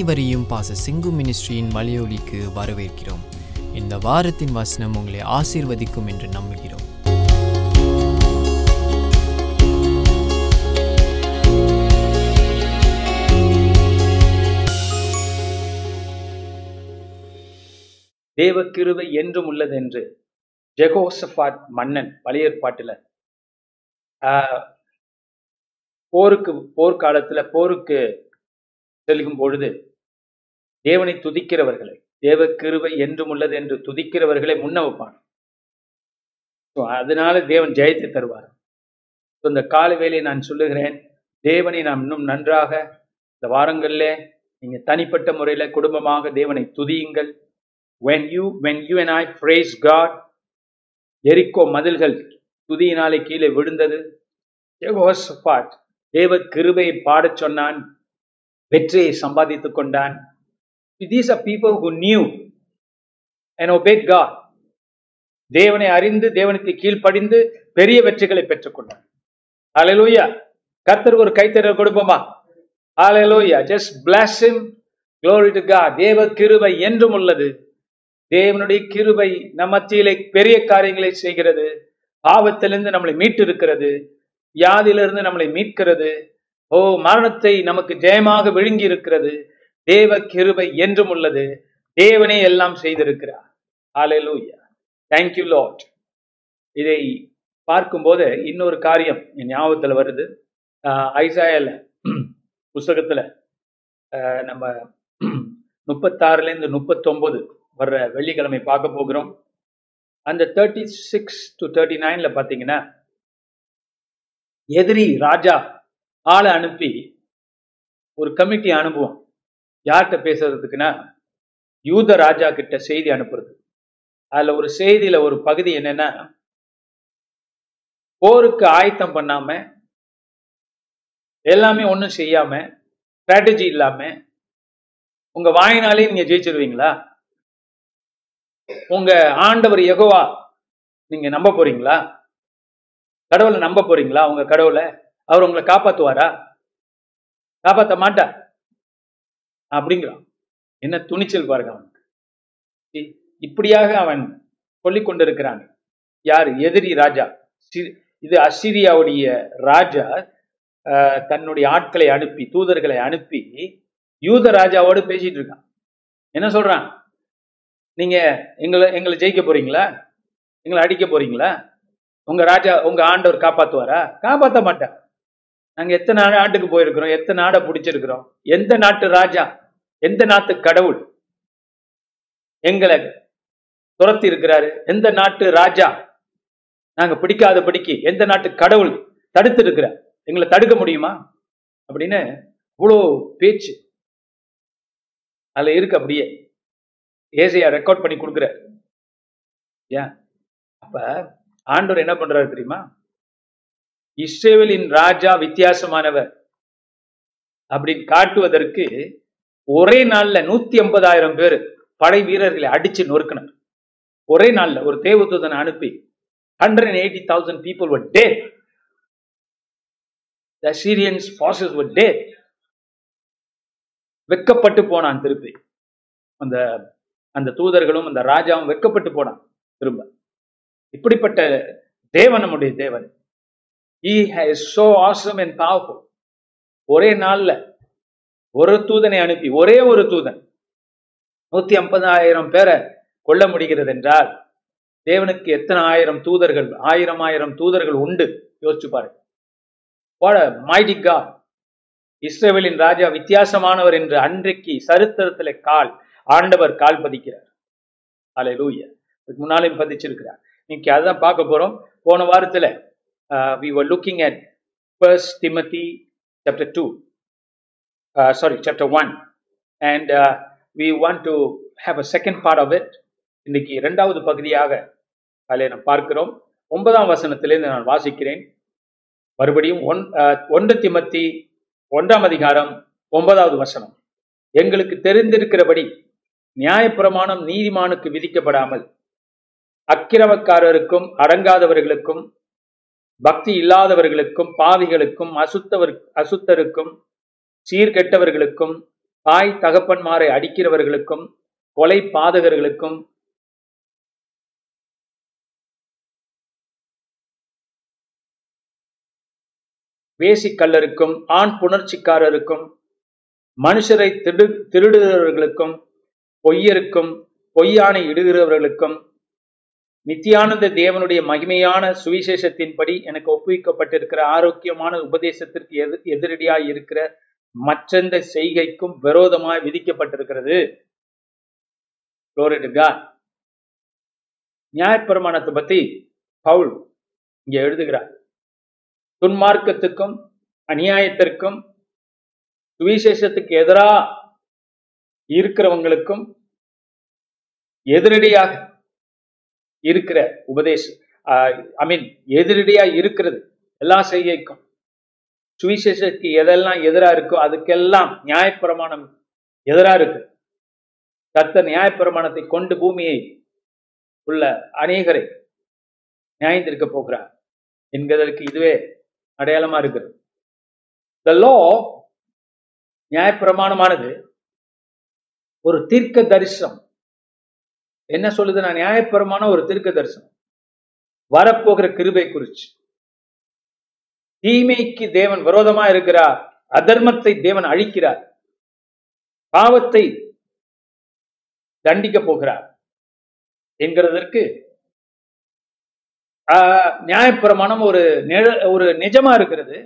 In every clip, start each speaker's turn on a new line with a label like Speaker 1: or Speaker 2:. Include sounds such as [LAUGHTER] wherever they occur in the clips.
Speaker 1: அனைவரையும் பாச சிங்கு மினிஸ்ட்ரியின் மலையொலிக்கு வரவேற்கிறோம். இந்த வாரத்தின் வசனம் உங்களை ஆசீர்வதிக்கும் என்று நம்புகிறோம்.
Speaker 2: தேவ என்றும் உள்ளது என்று ஜெகோசபாட் மன்னன் பழையற்பாட்டில் போருக்கு போர்க்காலத்தில் போருக்கு செல்கும் பொழுது தேவனை துதிக்கிறவர்களை தேவ கிருவை என்றும் உள்ளது என்று துதிக்கிறவர்களை முன்ன வைப்பான் அதனால தேவன் ஜெயத்தை தருவார். ஸோ இந்த கால வேலையை நான் சொல்லுகிறேன். தேவனை நாம் இன்னும் நன்றாக இந்த வாரங்கள்ல நீங்க தனிப்பட்ட முறையில குடும்பமாக தேவனை துதியுங்கள். When you when you and I praise God எரிக்கோ மதில்கள் துதியினாலே கீழே விழுந்தது. தேவ கிருபையை பாடச் சொன்னான். வெற்றியை சம்பாதித்துக் கொண்டான். These are people who knew and obeyed God தேவனை அறிந்து தேவனுக்கு கீழ்ப்படிந்து பெரிய வெற்றிகளை பெற்றுக்கொண்டார். ஹalleluya கர்த்தர் ஒரு கைத்தறல் கொடுப்போமா? Hallelujah just bless him glory to God. தேவ கிருபை என்றும் உள்ளது. தேவனுடைய கிருபை நம் மத்தியிலே பெரிய காரியங்களை செய்கிறது. ஆபத்திலிருந்து நம்மளை மீட்டு இருக்கிறது வியாதியிலிருந்து நம்மளை மீட்கிறது. ஓ மரணத்தை நமக்கு ஜெயமாக விழுங்கி இருக்கிறது தேவ கிருபை என்றும் உள்ளது. தேவனே எல்லாம் செய்திருக்கிறார். ஹalleluya தேங்க்யூ லாட் இதை பார்க்கும்போது இன்னொரு காரியம் என் ஞாபகத்துல வருது. ஆஹ் புஸ்தகத்தில் நம்ம முப்பத்தாறுல இருந்து முப்பத்தொன்பது வர்ற வெள்ளிக்கிழமை பார்க்க போகிறோம். அந்த தேர்ட்டி சிக்ஸ் டு தேர்ட்டி நைன்ல பாத்தீங்கன்னா எதிரி ராஜா ஆளை அனுப்பி ஒரு கமிட்டி அனுப்புவோம் யார்கிட்ட பேசுறதுக்குன்னா யூத ராஜா கிட்ட செய்தி அனுப்புறது. அதுல ஒரு செய்தியில ஒரு பகுதி என்னன்னா போருக்கு ஆயத்தம் பண்ணாம எல்லாமே ஒண்ணும் செய்யாம ஸ்ட்ராட்டஜி இல்லாம உங்க வாயினாலே நீங்க ஜெயிச்சிருவீங்களா? உங்க ஆண்டவர் எகோவா நீங்க நம்ப போறீங்களா? கடவுளை நம்ப போறீங்களா? உங்க கடவுளை? அவர் உங்களை காப்பாத்துவாரா? காப்பாத்த மாட்டார். அப்படிங்கிறான். என்ன துணிச்சல் பாருங்க அவனுக்கு. இ- இப்படியாக அவன் சொல்லிக் கொண்டிருக்கிறான். யார்? எதிரி ராஜா. இது அசிரியாவுடைய ராஜா தன்னுடைய ஆட்களை அனுப்பி தூதர்களை அனுப்பி யூத ராஜாவோடு பேசிட்டு இருக்கான். என்ன சொல்றான்? நீங்க எங்களை எங்களை ஜெயிக்க போறீங்களா? எங்களை அடிக்க போறீங்களா? உங்க ராஜா உங்க ஆண்டவர் காப்பாத்துவாரா? காப்பாத்த மாட்டார். நாங்க எத்தனை ஆண்டுக்கு போயிருக்கிறோம்? எத்தனை நாடை பிடிச்சிருக்கிறோம்? எந்த நாட்டு ராஜா? எந்த நாட்டு கடவுள் எங்களை துரத்தி இருக்கிறாரு? எந்த நாட்டு ராஜா? நாங்க பிடிக்காத படிக்கு எந்த நாட்டு கடவுள் தடுத்து இருக்கிறார்? எங்களை தடுக்க முடியுமா? அப்படின்னு இவ்வளோ பேச்சு. அதுல இருக்கு அப்படியே. ஏசையா ரெக்கார்ட் பண்ணி கொடுக்குறாரு. ஏன்? அப்ப ஆண்டவர் என்ன பண்றாரு தெரியுமா? இஸ்ரேவேலின் ராஜா வித்தியாசமானவர் அப்படின்னு காட்டுவதற்கு ஒரே நாள்ல நூத்தி ஐம்பதாயிரம் பேர் படை வீரர்களை அடிச்சு நொறுக்கினார். ஒரே நாள்ல ஒரு தேவதூதனை அனுப்பி hundred eighty thousand people were dead the Syrians forces were dead வெக்கப்பட்டு போனான் திருப்பி. அந்த அந்த தூதர்களும் அந்த ராஜாவும் வெக்கப்பட்டு போனான் திரும்ப. இப்படிப்பட்ட தேவன் நம்முடைய தேவன். He has so awesome and powerful ஒரே நாள்ல ஒரு தூதனை அனுப்பி ஒரே ஒரு தூதன். நூத்தி ஐம்பதாயிரம் பேரை கொல்ல முடிகிறது என்றால் தேவனுக்கு எத்தனை ஆயிரம் தூதர்கள் ஆயிரம் ஆயிரம் தூதர்கள் உண்டு? யோசிச்சு பாருங்க. What a mighty ராஜா வித்தியாசமானவர் என்று அன்றைக்கு சரித்திரத்துல கால் ஆண்டவர் கால் பதிக்கிறார். அலை லூய இதுக்கு முன்னாலையும் பதிச்சிருக்கிறார். இன்னைக்கு அதான் பார்க்க போறோம். போன வாரத்துல we were looking at first Timothy chapter two uh, sorry chapter 1 and uh, we want to have a second part of it. இன்னைக்கு இரண்டாவது பகுதியாக அதில் நாம் பார்க்கிறோம். ஒன்பதாம் வசனத்திலிருந்து நான் வாசிக்கிறேன். மறுபடியும் ஒன் அஹ், ஒன்று திமத்தி ஒன்றாம் அதிகாரம் ஒன்பதாவது வசனம். எங்களுக்கு தெரிந்திருக்கிறபடி நியாயப்பிரமாணம் நீதிமானுக்கு விதிக்கப்படாமல் அக்கிரமக்காரருக்கும் அடங்காதவர்களுக்கும் பக்தி இல்லாதவர்களுக்கும் பாவிகளுக்கும் அசுத்தவர் அசுத்தருக்கும் சீர்கெட்டவர்களுக்கும் தாய் தகப்பன்மாரை அடிக்கிறவர்களுக்கும் கொலை பாதகர்களுக்கும் வேசிக்கல்லருக்கும் ஆண் புணர்ச்சிக்காரருக்கும் மனுஷரை திடு திருடுகிறவர்களுக்கும் பொய்யருக்கும் பொய்யானை இடுகிறவர்களுக்கும் நித்தியானந்த தேவனுடைய மகிமையான சுவிசேஷத்தின்படி எனக்கு ஒப்புவிக்கப்பட்டிருக்கிற ஆரோக்கியமான உபதேசத்திற்கு எதிர் எதிரடியாய் இருக்கிற மற்றெந்த செய்கைக்கும் விரோதமாய் விதிக்கப்பட்டிருக்கிறது. நியாயப்பிரமாணத்தை பத்தி பவுல் இங்க எழுதுகிறார். துன்மார்க்கத்துக்கும் அநியாயத்திற்கும் சுவிசேஷத்துக்கு எதிரா இருக்கிறவங்களுக்கும் எதிரடியாக இருக்கிற உபதேசம் ஐ மீன் எதிரடியா இருக்கிறது. எல்லா செய்கைக்கும். சுவிசேஷத்துக்கு எதெல்லாம் எதிரா இருக்கோ அதுக்கெல்லாம் நியாயப்பிரமாணம் எதிரா இருக்கு. கத்த நியாயப்பிரமாணத்தை கொண்டு பூமியை உள்ள அநேகரை நியாயந்திருக்க போகிறார் என்கிறதற்கு இதுவே அடையாளமா இருக்கிறது த லோ நியாயப்பிரமாணமானது ஒரு தீர்க்க தரிசனம் என்ன சொல்லுது? நான் நியாயப்பிரமான ஒரு தீர்க்க தரிசனம் வரப்போகிற கிருபை குறிச்சு. தீமைக்கு தேவன் விரோதமா இருக்கிறார். அதர்மத்தை தேவன் அழிக்கிறார். பாவத்தை தண்டிக்க போகிறார். என்கிறதற்கு நியாயப்பிரமாணம் ஒரு நிழ ஒரு நிஜமா இருக்கிறது.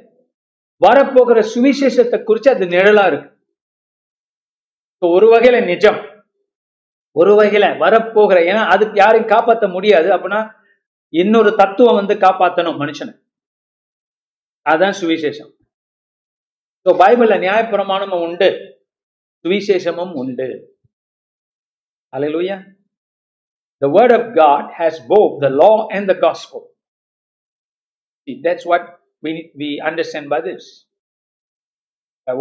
Speaker 2: வரப்போகிற சுவிசேஷத்தை குறித்து அது நிழலா இருக்கு. ஒரு வகையில நிஜம். ஒரு வகையில வரப்போகிற ஏன்னா அதுக்கு யாரையும் காப்பாற்ற முடியாது. அப்படின்னா இன்னொரு தத்துவம் வந்து காப்பாற்றணும் மனுஷனை. அதான் சுவிசேஷம் ஸோ பைபிள்ல நியாயப்பிரமாணமும் உண்டு சுவிசேஷமும் உண்டு hallelujah the word of God has both the law and the gospel. See, that's what we, we understand by this. By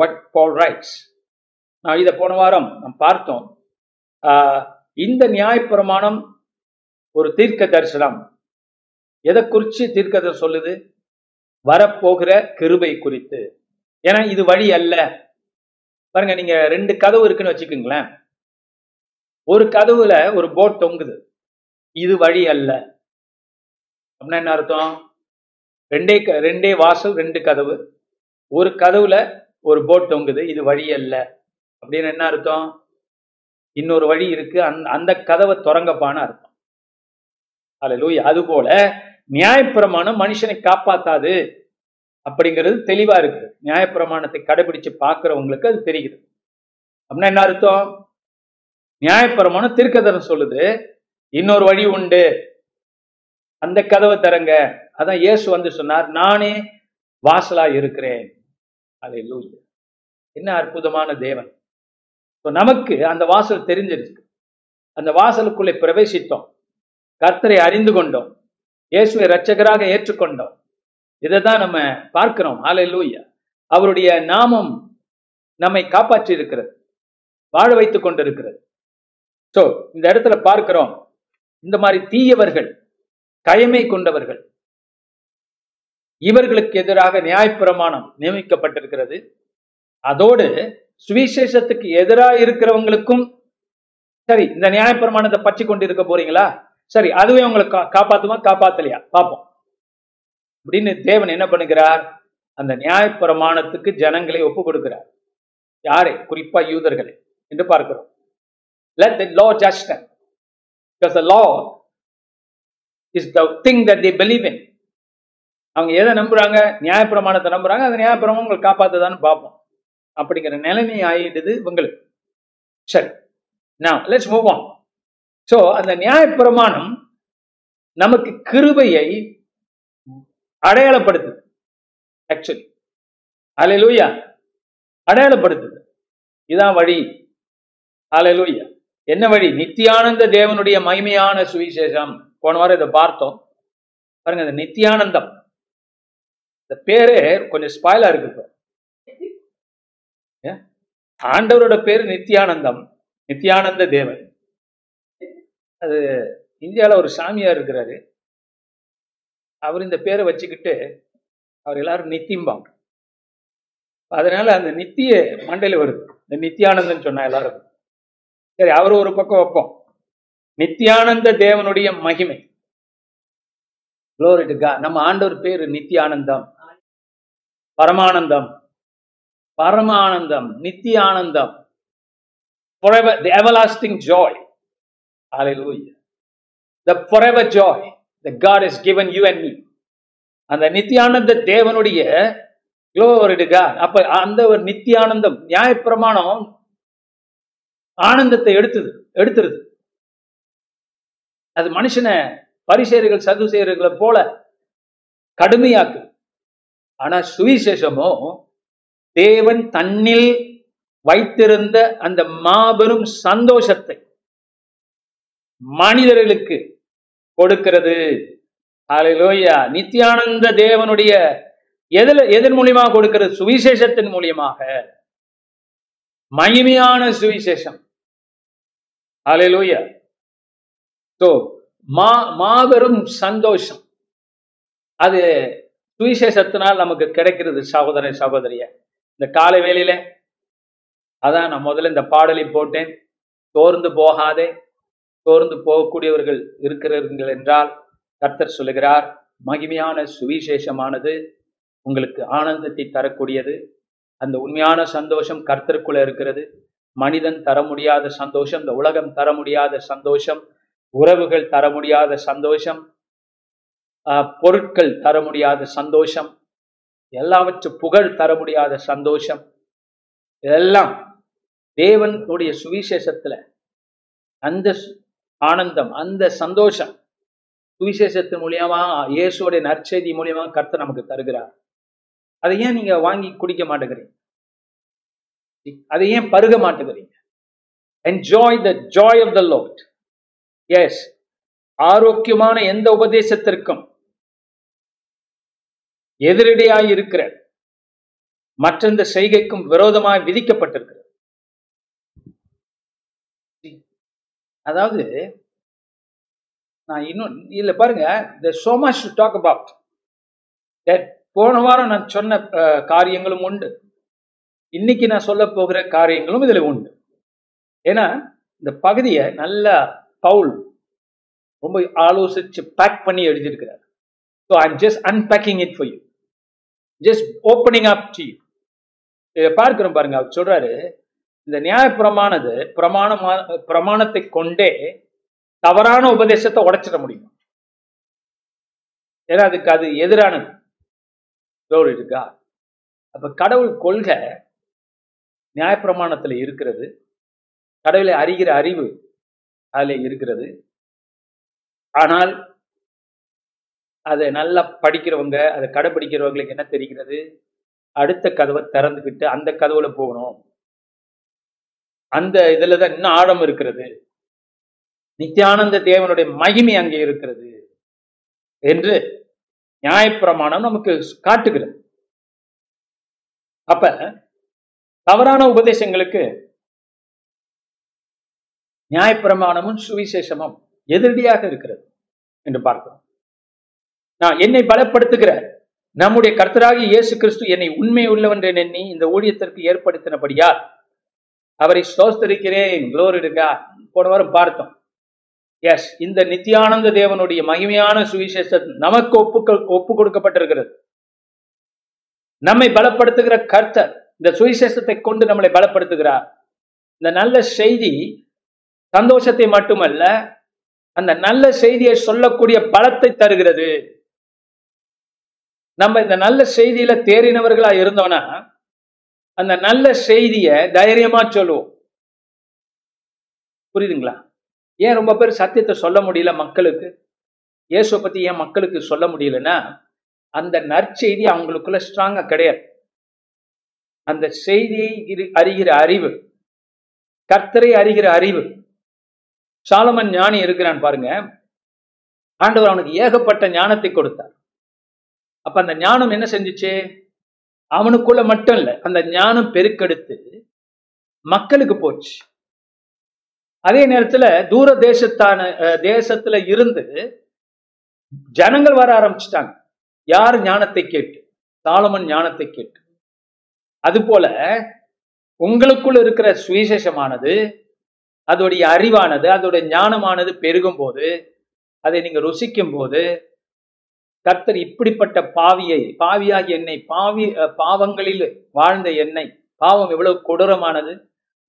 Speaker 2: நான் இதை போன வாரம் நாம் பார்த்தோம் இந்த நியாயப்பிரமாணம் ஒரு தீர்க்க தரிசனம் எதை குறித்து தீர்க்கதர் சொல்லுது வரப்போகிற கிருபை குறித்து. ஏன்னா இது வழி அல்ல. பாருங்க நீங்க ரெண்டு கதவு இருக்குன்னு வச்சுக்கோங்களேன். ஒரு கதவுல ஒரு போட் தொங்குது. இது வழி அல்ல. அப்படின்னா என்ன அர்த்தம்? ரெண்டே ரெண்டே வாசல் ரெண்டு கதவு. ஒரு கதவுல ஒரு போட் தொங்குது. இது வழி அல்ல. அப்படின்னு என்ன அர்த்தம்? இன்னொரு வழி இருக்கு. அந்த அந்த கதவை திறங்கப்பான்னு அர்த்தம். அல்ல லூய் அது போல நியாயப்பிரமாணம் மனுஷனை காப்பாத்தாது அப்படிங்கிறது தெளிவா இருக்கு நியாயப்பிரமாணத்தை கடைபிடிச்சு பார்க்கிறவங்களுக்கு அது தெரியுது அப்படின்னா என்ன அர்த்தம்? நியாயப்பிரமாணம் திருக்கதரம் சொல்லுது இன்னொரு வழி உண்டு. அந்த கதவை தரங்க அதான் இயேசு வந்து சொன்னார் நானே வாசலா இருக்கிறேன். அதை என்ன அற்புதமான தேவன். நமக்கு அந்த வாசல் தெரிஞ்சிருக்கு அந்த வாசலுக்குள்ளே பிரவேசித்தோம். கர்த்தரை அறிந்து கொண்டோம். இயேசுவை ரட்சகராக ஏற்றுக்கொண்டோம். இதை தான் நம்ம பார்க்கிறோம். ஆலை லூயா அவருடைய நாமம் நம்மை காப்பாற்றி இருக்கிறது வாழ வைத்துக் கொண்டிருக்கிறது. சோ இந்த இடத்துல பார்க்கிறோம். இந்த மாதிரி தீயவர்கள் கயமை கொண்டவர்கள். இவர்களுக்கு எதிராக நியாயப்பிரமாணம் நியமிக்கப்பட்டிருக்கிறது. அதோடு சுவிசேஷத்துக்கு எதிராக இருக்கிறவங்களுக்கும் சரி இந்த நியாயப்பிரமாணத்தை பற்றி கொண்டு இருக்க போறீங்களா? சரி அதுவே உங்களை காப்பாத்துமா காப்பாத்தலையா? பார்ப்போம் அப்படின்னு தேவன் என்ன பண்ணுகிறார்? அந்த நியாயப்பிரமாணத்துக்கு ஜனங்களை ஒப்பு கொடுக்கிறார். யாரை? குறிப்பா யூதர்களை என்று பார்க்கிறோம். Let the law judge them. Because the law is the thing that they believe in. அவங்க எதை நம்புறாங்க? நியாயப்பிரமாணத்தை நம்புறாங்க. அந்த நியாயப்பிரமாணம் உங்களை காப்பாத்துதான்னு பார்ப்போம் அப்படிங்கிற நிலைமை ஆயிடுது உங்களுக்கு சரி. நான் லெட்ஸ் மூவ் ஆன் சோ அந்த நியாயப்பிரமாணம் நமக்கு கிருபையை அடையாளப்படுத்துது. ஆக்சுவலி அலை லூயா அடையாளப்படுத்துது. இதான் வழி. அலை லூயா என்ன வழி? நித்தியானந்த தேவனுடைய மகிமையான சுவிசேஷம். போன வாரம் இதை பார்த்தோம். பாருங்க இந்த நித்தியானந்தம். இந்த பேரே கொஞ்சம் ஸ்பாயிலா இருக்கு இப்போ. ஆண்டவரோட பேரு நித்தியானந்தம். நித்தியானந்த தேவன். அது இந்தியாவில் ஒரு சாமியார் இருக்கிறாரு. அவர் இந்த பேரை வச்சுக்கிட்டு அவர் எல்லாரும் நித்திம்பாங்க அதனால அந்த நித்திய மண்டையில் வருது. இந்த நித்தியானந்தன் சொன்னா எல்லாரும். சரி அவர் ஒரு பக்கம் வைப்போம். நித்யானந்த தேவனுடைய மகிமை. நம்ம ஆண்டவர் பேரு நித்யானந்தம் பரமானந்தம். பரமானந்தம். நித்தியானந்தம். Everlasting joy hallelujah. The forever joy that God has given you and me. அந்த நித்தியானந்த தேவனுடைய glory அப்ப அந்த ஒரு நித்தியானந்தம் நியாயப்பிரமாணம் ஆனந்தத்தை எடுத்தது எடுத்துருது. அது மனுஷனை பரிசேர்கள் சதுசேர்களை போல கடுமையாக்கு. ஆனா சுவிசேஷமோ தேவன் தன்னில் வைத்திருந்த அந்த மாபெரும் சந்தோஷத்தை மனிதர்களுக்கு கொடுக்கிறது. அலையிலோயா நித்யானந்த தேவனுடைய எதில் எதன் மூலியமாக கொடுக்கிறது? சுவிசேஷத்தின் மூலியமாக. மகிமையான சுவிசேஷம். அலையிலோயா ஸோ மா மாபெரும் சந்தோஷம். அது சுவிசேஷத்தினால் நமக்கு கிடைக்கிறது சகோதர சகோதரிய. இந்த காலை வேலையில அதான் நான் முதல்ல இந்த பாடலை போட்டேன். சோர்ந்து போகாதே. சோர்ந்து போகக்கூடியவர்கள் இருக்கிறீர்கள் என்றால் கர்த்தர் சொல்லுகிறார் மகிமையான சுவிசேஷமானது உங்களுக்கு ஆனந்தத்தை தரக்கூடியது. அந்த உண்மையான சந்தோஷம் கர்த்தருக்குள்ள இருக்கிறது. மனிதன் தர முடியாத சந்தோஷம் இந்த உலகம் தர முடியாத சந்தோஷம் உறவுகள் தர முடியாத சந்தோஷம் ஆஹ், பொருட்கள் தர முடியாத சந்தோஷம் எல்லாவற்று புகழ் தர முடியாத சந்தோஷம். இதெல்லாம் தேவனுடைய சுவிசேஷத்துல அந்த ஆனந்தம் அந்த சந்தோஷம் சுவிசேஷத்தின் மூலியமா இயேசுடைய நற்செய்தி மூலியமா கர்த்தர் நமக்கு தருகிறார். அதை ஏன் நீங்க வாங்கி குடிக்க மாட்டேங்கிறீங்க? அதை ஏன் பருக மாட்டேங்கிறீங்க? Enjoy the joy of the Lord yes ஆரோக்கியமான எந்த உபதேசத்திற்கும் எதிரடையாய் இருக்கிற மற்றெந்த செய்கைக்கும் விரோதமாய் விதிக்கப்பட்டிருக்கிறது. அதாவது நான் இன்னும் இதில் பாருங்க the so much to talk about that போன வாரம் நான் சொன்ன காரியங்களும் உண்டு. இன்னைக்கு நான் சொல்ல போகிற காரியங்களும் இதில் உண்டு. ஏன்னா இந்த பகுதியை நல்லா பவுல் ரொம்ப ஆலோசிச்சு பேக் பண்ணி எழுதியிருக்கிறார். So I'm just unpacking it for you just opening up to you இதை பார்க்கிறோம் பாருங்க அவர் சொல்றாரு இந்த நியாய பிரமானது பிரமாணமா பிரமாணத்தை கொண்டே தவறான உபதேசத்தை உடைச்சிட முடியும். ஏன்னா அதுக்கு அது எதிரானது. இருக்கா? அப்ப கடவுள் கொள்கை நியாயப்பிரமாணத்துல இருக்கிறது. கடவுளை அறிகிற அறிவு அதுல இருக்கிறது. ஆனால் அதை நல்லா படிக்கிறவங்க அதை கடைபிடிக்கிறவங்களுக்கு என்ன தெரிகிறது? அடுத்த கதவை திறந்துக்கிட்டு அந்த கதவுல போகணும். அந்த இதுல தான் இன்னும் ஆழம் இருக்கிறது. நித்தியானந்த தேவனுடைய மகிமை அங்கே இருக்கிறது என்று நியாயப்பிரமாணம் நமக்கு காட்டுகிறது. அப்ப தவறான உபதேசங்களுக்கு நியாயப்பிரமாணமும் சுவிசேஷமும் எதிரடியாக இருக்கிறது என்று பார்க்கிறோம். நான் என்னை பலப்படுத்துகிற நம்முடைய கர்த்தராகி இயேசு கிறிஸ்து என்னை உண்மை உள்ளவன் எண்ணி இந்த ஊழியத்திற்கு ஏற்படுத்தினபடியால் அவரை ஸ்தோஸ்தரிக்கிறேன் இருக்கா போன வாரம் பார்த்தோம். எஸ் இந்த நித்தியானந்த தேவனுடைய மகிமையான சுவிசேஷம் நமக்கு ஒப்பு ஒப்பு கொடுக்கப்பட்டிருக்கிறது நம்மை பலப்படுத்துகிற கர்த்தர் இந்த சுவிசேஷத்தை கொண்டு நம்மளை பலப்படுத்துகிறார். இந்த நல்ல செய்தி சந்தோஷத்தை மட்டுமல்ல அந்த நல்ல செய்தியை சொல்லக்கூடிய பலத்தை தருகிறது. நம்ம இந்த நல்ல செய்தியில தேறினவர்களா இருந்தோம்னா அந்த நல்ல செய்திய தைரியமா சொல்லுவோம். புரியுதுங்களா? ஏன் ரொம்ப பேர் சத்தியத்தை சொல்ல முடியல மக்களுக்கு? இயேசுவை பத்தி ஏன் மக்களுக்கு சொல்ல முடியலன்னா அந்த நற்செய்தி அவங்களுக்குள்ள ஸ்ட்ராங்கா கிடையாது. அந்த செய்தியை இரு- அறிகிற அறிவு கர்த்தரை அறிகிற அறிவு. சாலமன் ஞானி இருக்கிறான் பாருங்க. ஆண்டவர் அவனுக்கு ஏகப்பட்ட ஞானத்தை கொடுத்தார். அப்ப அந்த ஞானம் என்ன செஞ்சுச்சு? அவனுக்குள்ள மட்டும் இல்ல அந்த ஞானம் பெருக்கெடுத்து மக்களுக்கு போச்சு. அதே நேரத்துல தூர தேசத்தான தேசத்துல இருந்து ஜனங்கள் வர ஆரம்பிச்சிட்டாங்க. யார் ஞானத்தை கேட்டு? சாலமன் ஞானத்தை கேட்டு. அது போல உங்களுக்குள் இருக்கிற சுவிசேஷமானது அதோடைய அறிவானது அதோடைய ஞானமானது பெருகும் போது அதை நீங்க ருசிக்கும் போது கர்த்தர் இப்படிப்பட்ட பாவியை பாவியாகி என்னை பாவி பாவங்களில் வாழ்ந்த என்னை பாவம் எவ்வளவு கொடூரமானது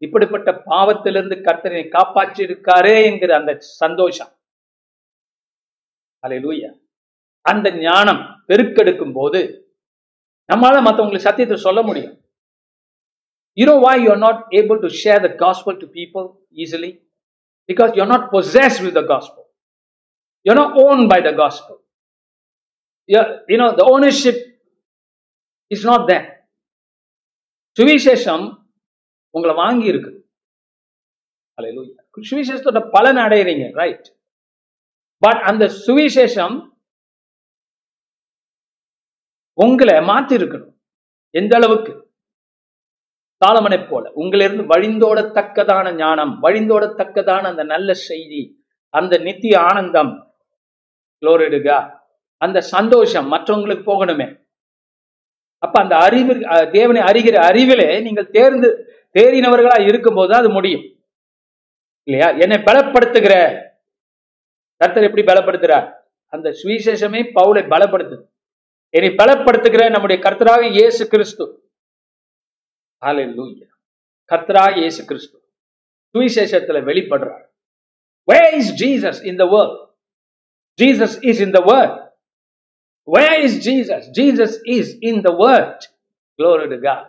Speaker 2: இப்படிப்பட்ட பாவத்திலிருந்து கர்த்தரை காப்பாற்றி இருக்காரே என்கிற அந்த சந்தோஷம் அல்லேலூயா அந்த ஞானம் பெருக்கெடுக்கும் போது நம்மளால மற்றவங்களுக்கு சத்தியத்தை சொல்ல முடியும் You know why you are not able to share the gospel to people easily? Because you're not possessed with the gospel. You're not owned by the gospel. You know, the ownership is not there. சுவிசேஷம் உங்களை வாங்கி இருக்கு. சுவிசேஷத்தோட பலன் அடையிறீங்க right but அந்த சுவிசேஷம் உங்களை மாத்தி இருக்கணும் எந்த அளவுக்கு? தாளமனை போல. உங்களிருந்து வழிந்தோடத்தக்கதான ஞானம் வழிந்தோட தக்கதான அந்த நல்ல செய்தி அந்த நித்திய ஆனந்தம். குளோரிடுகா அந்த சந்தோஷம் மற்றவங்களுக்கு போகணுமே. அப்ப அந்த அறிவு தேவனை அறிகிற அறிவிலே நீங்கள் தேர்ந்து தேறினவர்களா இருக்கும்போது அது முடியும். இல்லையா? என்னை பலப்படுத்துகிற. கர்த்தர் எப்படி பலப்படுத்துறார்? அந்த சுவிசேஷமே பவுலை பலப்படுத்துது. என்னை பலப்படுத்துகிற நம்முடைய கர்த்தராக இயேசு கிறிஸ்து. கர்த்தராக இயேசு கிறிஸ்து. சுவிசேஷத்துல வெளிப்படுறார். Where is jesus in the world? Jesus is in the word where is jesus? Jesus is in the word. Glory to god.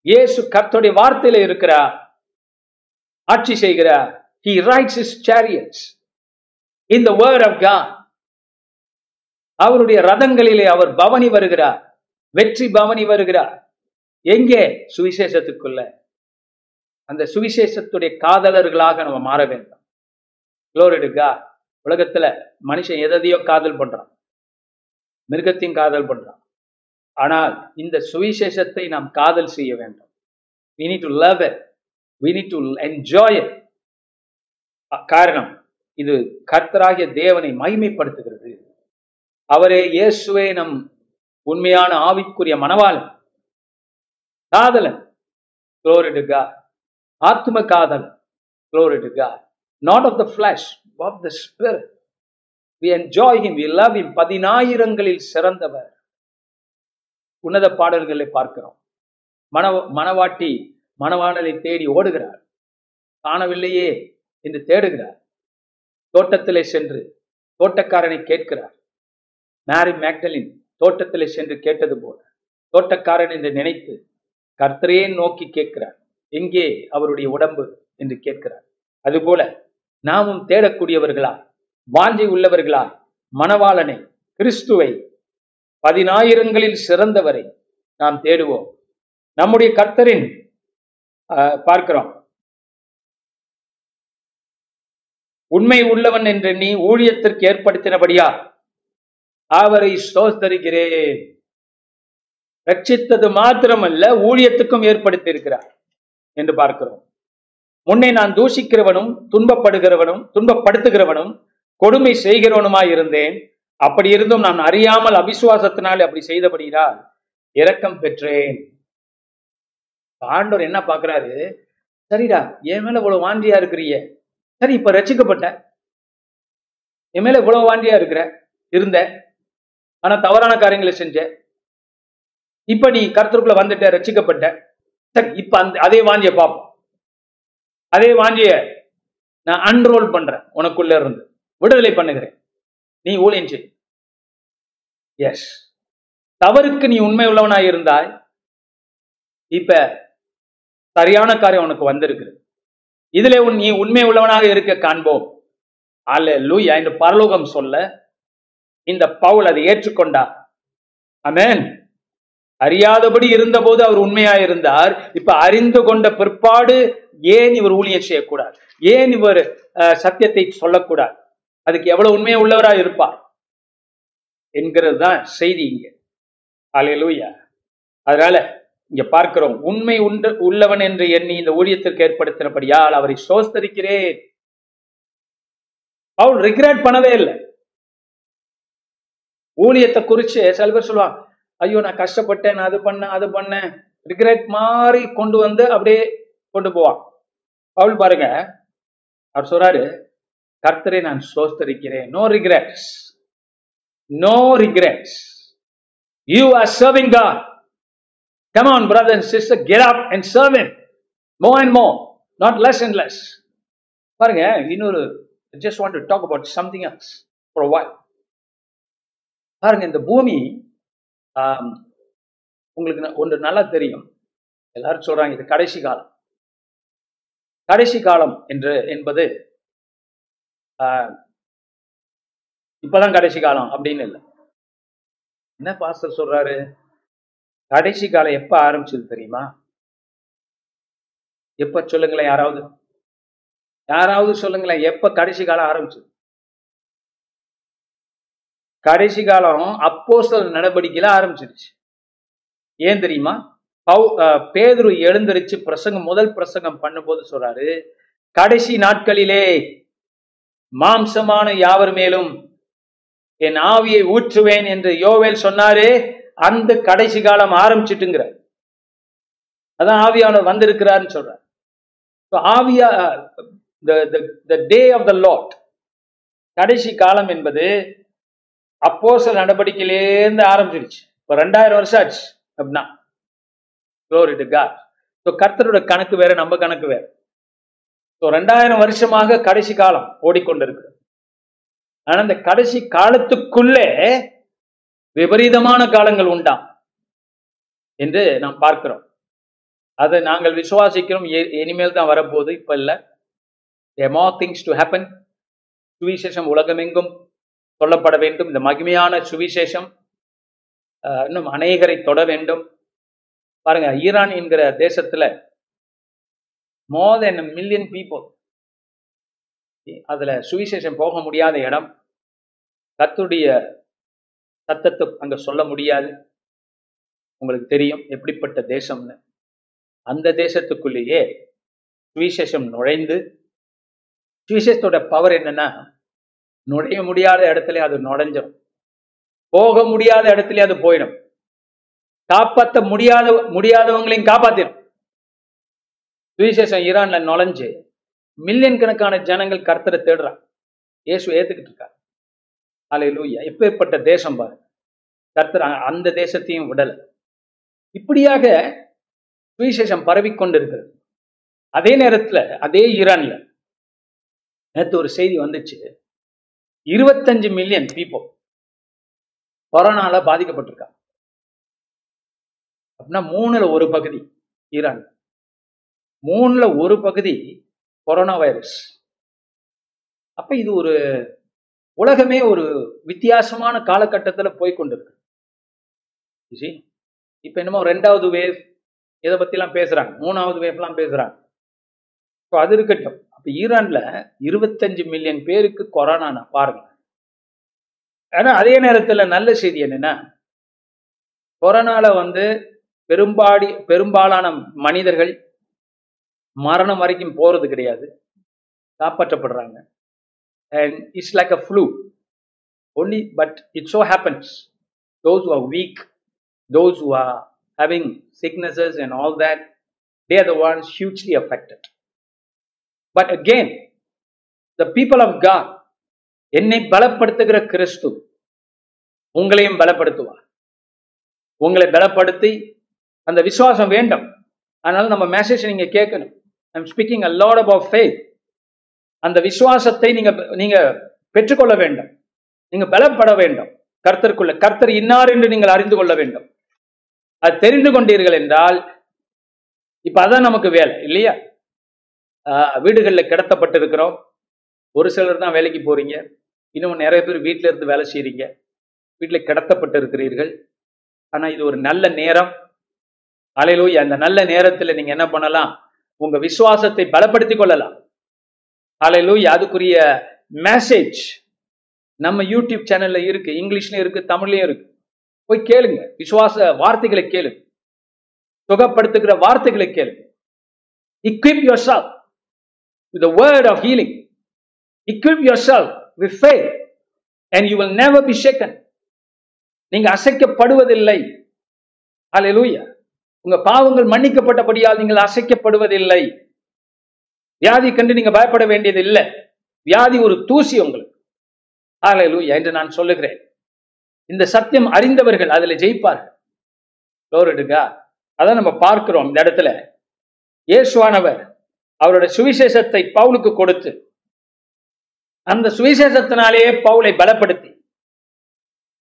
Speaker 2: இயேசு கர்த்தருடைய வார்த்தையில இருக்கிறார் ஆட்சி செய்கிறார் he rides his chariots in the word of god. அவருடைய ரதங்களிலே அவர் பவனி வருகிறார். வெற்றி பவனி வருகிறார். எங்கே? சுவிசேஷத்துக்குள்ள. அந்த சுவிசேஷத்துடைய காதலர்களாக நம்ம மாற வேண்டும். குளோரிடுகா உலகத்துல மனுஷன் எதையோ காதல் பண்றான். மிருகத்தையும் காதல் பண்றான். ஆனால் இந்த சுவிசேஷத்தை நாம் காதல் செய்ய வேண்டும். We need to love it we need to enjoy காரணம் இது கர்த்தராகிய தேவனை மகிமைப்படுத்துகிறது. அவரே இயேசுவே நம் உண்மையான ஆவிக்குரிய மனவாளன் காதலன். குளோரிடுகா ஆத்ம காதல் glory to God not of the flesh of the spirit we enjoy him we love him பதினாயிரங்களில் சிறந்தவர். உன்னத பாடல்களை பார்க்கிறோம். மணவ மணவாட்டி மணவாளனை தேடி ஓடுகிறார். காணவில்லையே என்று தேடுகிறார். தோட்டத்திலே சென்று தோட்டக்காரனை கேட்கிறார். மேரி மேக்டலின் தோட்டத்திலே சென்று கேட்டது போல. தோட்டக்காரன் என்று நினைத்து கர்த்தரையே நோக்கி கேட்கிறார். எங்கே அவருடைய உடம்பு? என்று கேட்கிறார். அதுபோல நாமும் தேடக்கூடியவர்களா? வாஞ்சி உள்ளவர்களாய் மணவாளனை கிறிஸ்துவை பதினாயிரங்களில் சிறந்தவரை நாம் தேடுவோம். நம்முடைய கர்த்தரின் பார்க்கிறோம். உண்மை உள்ளவன் என்று நீ ஊழியத்திற்கு ஏற்படுத்தினபடியா? அவரை ஸ்தோத்தரிக்கிறேன். ரட்சித்தது மாத்திரமல்ல ஊழியத்துக்கும் ஏற்படுத்தி இருக்கிறார் என்று பார்க்கிறோம். முன்னே நான் தூஷிக்கிறவனும் துன்பப்படுகிறவனும் துன்பப்படுத்துகிறவனும் கொடுமை செய்கிறவனுமாய் இருந்தேன். அப்படி இருந்தும் நான் அறியாமல் அபிசுவாசத்தினால் அப்படி செய்தபடியால் இரக்கம் பெற்றேன். ஆண்டவர் என்ன பாக்குறாரு சரிடா என் மேல இவ்வளவு வாண்டியா இருக்கிறீங்க. சரி இப்ப ரட்சிக்கப்பட்ட என் மேல இவ்வளவு வாண்டியா இருக்கிற இருந்த. ஆனா தவறான காரியங்களை செஞ்ச. இப்ப நீ கருத்துக்குள்ள வந்துட்ட ரட்சிக்கப்பட்ட சரி இப்ப அந்த அதே வாஞ்சிய பார்ப்போம். அதே வாஞ்சிய நான் அன்ரோல் பண்றேன் உனக்குள்ள இருந்து. விடுதலை பண்ணுகிறேன். நீ ஊழியம் செய். எஸ் தவறுக்கு நீ உண்மை உள்ளவனாய் இருந்தாய். இப்ப சரியான காரியம் உனக்கு வந்திருக்கு இதுல உன் நீ உண்மை உள்ளவனாக இருக்க காண்போம். அல்ல லூயா என்று பரலோகம் சொல்ல இந்த பவுல் அதை ஏற்றுக்கொண்டார். அமேன் அறியாதபடி இருந்தபோது அவர் உண்மையா இருந்தார். இப்ப அறிந்து கொண்ட பிற்பாடு ஏன் இவர் ஊழியம் செய்யக்கூடாது? ஏன் இவர் சத்தியத்தை சொல்லக்கூடாது? அதுக்கு எவ்வளவு உண்மையா உள்ளவரா இருப்பார்? என்கிறது தான் செய்தி இங்க. அலையலூயா அதனால இங்க பார்க்கிறோம் உண்மை உண்டு உள்ளவன் என்று எண்ணி இந்த ஊழியத்திற்கு ஏற்படுத்தினபடியால் அவரை சோஸ்தரிக்கிறேன்? அவள் ரிக்ரெட் பண்ணவே இல்லை. ஊழியத்தை குறிச்சு சில பேர் சொல்லுவான் ஐயோ நான் கஷ்டப்பட்டேன் நான் அது பண்ணேன் அது பண்ணேன். ரிக்ரெட் மாதிரி கொண்டு வந்து அப்படியே கொண்டு போவான். அவள் பாருங்க அவர் சொல்றாரு கர்த்தரை நான் சோஸ்தரிக்கிறேன் no regrets no regrets you are serving God come on brother and sister get up and serve him more and more not less and less பாருங்க இன்னொரு just want to talk about something else for why பாருங்க இந்த பூமி உங்களுக்கு ஒன்று நல்லா தெரியும். எல்லாரும் சொல்றாங்க இது கடைசி காலம். கடைசி காலம் என்று என்பது இப்பதான் கடைசி காலம் அப்படின்னு இல்லை. என்ன பாஸ்டர் சொல்றாரு? கடைசி காலம் எப்ப ஆரம்பிச்சது தெரியுமா? எப்ப சொல்லுங்களேன் யாராவது. யாராவது சொல்லுங்களேன் எப்ப கடைசி காலம் ஆரம்பிச்சது? கடைசி காலம் அப்போஸ்தலர் நடவடிக்கையில ஆரம்பிச்சிருச்சு. ஏன் தெரியுமா? பவு பேதுரு எழுந்திருச்சு பிரசங்கம் முதல் பிரசங்கம் பண்ணும்போது சொல்றாரு கடைசி நாட்களிலே மாம்சமான யாவர் மேலும் என் ஆவியை ஊற்றுவேன் என்று யோவேல் சொன்னாரே அந்த கடைசி காலம் ஆரம்பிச்சிட்டுங்கிற. அதான் ஆவியானவர் வந்திருக்கிறார்னு சொல்றார். ஆவியா த டே ஆஃப் த லாட் கடைசி காலம் என்பது அப்போஸ்தலர் நடவடிக்கையிலேருந்து ஆரம்பிச்சிருச்சு. இப்போ ரெண்டாயிரம் வருஷம் ஆச்சு. அப்படின்னா Glory கர்த்தரோட கணக்கு வேற நம்ம கணக்கு வேற. ஸோ ரெண்டாயிரம் வருஷமாக கடைசி காலம் ஓடிக்கொண்டிருக்கு ஆனா இந்த கடைசி காலத்துக்குள்ளே விபரீதமான காலங்கள் உண்டாம் என்று நாம் பார்க்கிறோம். அதை நாங்கள் விசுவாசிக்கிறோம். இனிமேல் தான் வரப்போகுது. இப்ப இல்ல. More திங்ஸ் டு ஹேப்பன் சுவிசேஷம் உலகமெங்கும் சொல்லப்பட வேண்டும். இந்த மகிமையான சுவிசேஷம் அஹ், இன்னும் அநேகரை தொட வேண்டும். பாருங்க ஈரான் என்கிற தேசத்துல மோர் தென் மில்லியன் பீப்புள் அதுல சுவிசேஷம் போக முடியாத இடம். கத்துடைய சத்தத்தை அங்க சொல்ல முடியாது. உங்களுக்கு தெரியும் எப்படிப்பட்ட தேசம்னு. அந்த தேசத்துக்குள்ளேயே சுவிசேஷம் நுழைந்து சுவிசேஷத்தோட பவர் என்னன்னா நுழைய முடியாத இடத்துல அது நுழைஞ்சிடும் போக முடியாத இடத்துல அது போயிடும். காப்பாற்ற முடியாத முடியாதவங்களையும் காப்பாத்திடும் சுவிசேஷம் ஈரான்ல நுழைஞ்சு மில்லியன் கணக்கான ஜனங்கள் கர்த்தரை தேடுறாங்க இயேசு ஏத்துக்கிட்டு அலை லூயா எப்பேற்பட்ட தேசம் பாரு. கர்த்தர் அந்த தேசத்தையும் விடல. இப்படியாக சுவிசேஷம் பரவிக்கொண்டிருக்கிறது. அதே நேரத்துல அதே ஈரான்ல நேற்று ஒரு செய்தி வந்துச்சு. இருபத்தஞ்சு மில்லியன் பீப்புள் கொரோனால பாதிக்கப்பட்டிருக்காங்க. அப்படின்னா மூணுல ஒரு பகுதி ஈரான் மூணுல ஒரு பகுதி கொரோனா வைரஸ் அப்ப இது ஒரு உலகமே ஒரு வித்தியாசமான காலகட்டத்துல போய் கொண்டிருக்கு. இப்ப என்னமோ ரெண்டாவது வேவ் இதை பத்திலாம் பேசுறாங்க? மூணாவது வேவ்லாம் பேசுறாங்க. ஸோ அது இருக்கட்டும். அப்ப ஈரான்ல இருபத்தஞ்சு மில்லியன் பேருக்கு கொரோனா பாருங்க. ஆனா அதே நேரத்தில் நல்ல செய்தி என்னன்னா கொரோனால வந்து பெரும்பாடி பெரும்பாலான மனிதர்கள் மரணம் வரைக்கும் போகிறது கிடையாது காப்பாற்றப்படுறாங்க and it's like a flu only but it's so happens those who are weak those who are having sicknesses and all that they are the ones hugely affected but again the people of God என்னை பலப்படுத்துகிற கிறிஸ்து உங்களையும் பலப்படுத்துவார் உங்களை பலப்படுத்தி அந்த விசுவாசம் வேண்டும் அதனால நம்ம மெசேஜ் நீங்கள் கேட்கணும் I'm speaking a lot about faith அந்த விசுவாசத்தை நீங்க நீங்க பெற்றுக்கொள்ள வேண்டும். நீங்க பலப்பட வேண்டும். கர்த்தருக்குள்ள கர்த்தர் இன்னார் என்று நீங்கள் அறிந்து கொள்ள வேண்டும். அது தெரிந்து கொண்டீர்கள் என்றால் இப்ப அதான் நமக்கு வேலை இல்லையா? வீடுகளில் கிடத்தப்பட்டிருக்கிறோம். ஒரு சிலர் தான் வேலைக்கு போறீங்க. இன்னும் நிறைய பேர் வீட்டில இருந்து வேலை செய்றீங்க. வீட்டில் கிடத்தப்பட்டு இருக்கிறீர்கள் ஆனா இது ஒரு நல்ல நேரம். அலையிலோய் அந்த நல்ல நேரத்தில் நீங்க என்ன பண்ணலாம்? உங்க விசுவாசத்தை பலப்படுத்திக் கொள்ளலாம். அலையிலூய் அதுக்குரிய மெசேஜ் நம்ம யூடியூப் சேனல்ல இருக்கு இங்கிலீஷ்லயும் இருக்கு தமிழ்லயும் இருக்கு. போய் கேளுங்க. விசுவாச வார்த்தைகளை கேளுங்க சுகப்படுத்துகிற வார்த்தைகளை கேளுங்க equip yourself with the word of healing. Equip yourself with faith and you will never be shaken. நீங்க அசைக்கப்படுவதில்லை. அல்லேலூயா உங்க பாவங்கள் மன்னிக்கப்பட்டபடியால் நீங்கள் அசைக்கப்படுவதில்லை. வியாதி கண்டு நீங்க பயப்பட வேண்டியது இல்லை. வியாதி ஒரு தூசி உங்களுக்கு. ஹalleluya என்று நான் சொல்லுகிறேன். இந்த சத்தியம் அறிந்தவர்கள் அதுல ஜெயிப்பார்கள். லோரிடுகா அதான் நம்ம பார்க்கிறோம் இந்த இடத்துல. இயேசுவானவர் அவரோட சுவிசேஷத்தை பவுலுக்கு கொடுத்து அந்த சுவிசேஷத்தினாலேயே பவுலை பலப்படுத்தி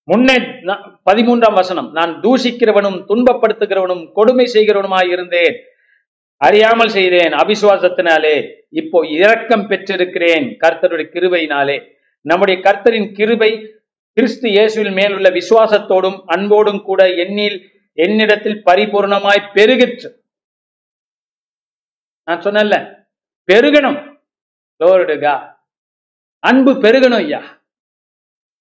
Speaker 2: முன்னே பதிமூன்றாம் வசனம் நான் தூஷிக்கிறவனும் துன்பப்படுத்துகிறவனும் கொடுமை செய்கிறவனுமாய் இருந்தேன். அறியாமல் செய்தேன் அவிசுவாசத்தினாலே. இப்போ இரக்கம் பெற்றிருக்கிறேன் கர்த்தருடைய கிருபையினாலே. நம்முடைய கர்த்தரின் கிருபை கிறிஸ்து இயேசுவில் மேலுள்ள விசுவாசத்தோடும் அன்போடும் கூட என்னில் என்னிடத்தில் பரிபூர்ணமாய் பெருகிற்று. நான் சொன்னேன்ல பெருகணும். அன்பு பெருகணும் ஐயா.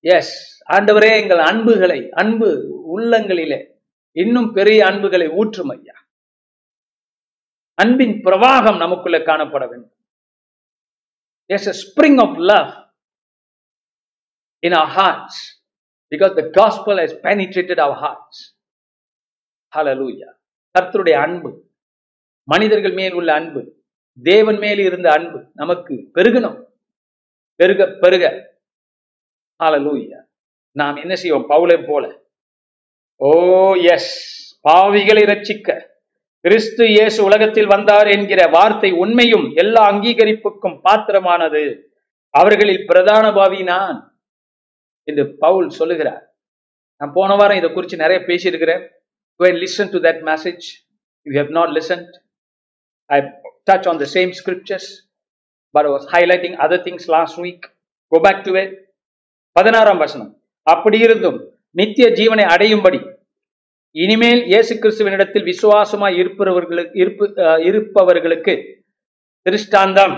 Speaker 2: எஸ் ஆண்டவரே எங்கள் அன்புகளை அன்பு உள்ளங்களிலே இன்னும் பெரிய அன்புகளை ஊற்றும் ஐயா. அன்பின் பிரவாகம் நமக்குள்ள காணப்பட வேண்டும். Yes a spring of love in our hearts because the gospel has penetrated our hearts. கர்த்தருடைய அன்பு மனிதர்கள் மேல் உள்ள அன்பு தேவன் மேல் இருந்த அன்பு நமக்கு பெருகணும். பெருக பெருக. ஆலலூயா நாம் என்ன செய்வோம்? பவுலை போல. ஓ எஸ் பாவிகளை ரட்சிக்க கிறிஸ்து இயேசு உலகத்தில் வந்தார் என்கிற வார்த்தை உண்மையும் எல்லா அங்கீகரிப்புக்கும் பாத்திரமானது. அவர்களில் பிரதான பாவி நான் என்று பவுல் சொல்லுகிறார். நான் போன வாரம் இதை குறித்து நிறைய பேசியிருக்கிறேன். Listen to that to you have not listened I touch on the same on but was highlighting other things last week go back to week go back to it பதினாறாம் வசனம். அப்படி இருந்தும் நித்திய ஜீவனை அடையும்படி இனிமேல் இயேசு கிறிஸ்துவனிடத்தில் விசுவாசமாய் இருப்பவர்களுக்கு இருப்பு இருப்பவர்களுக்கு திருஷ்டாந்தம்.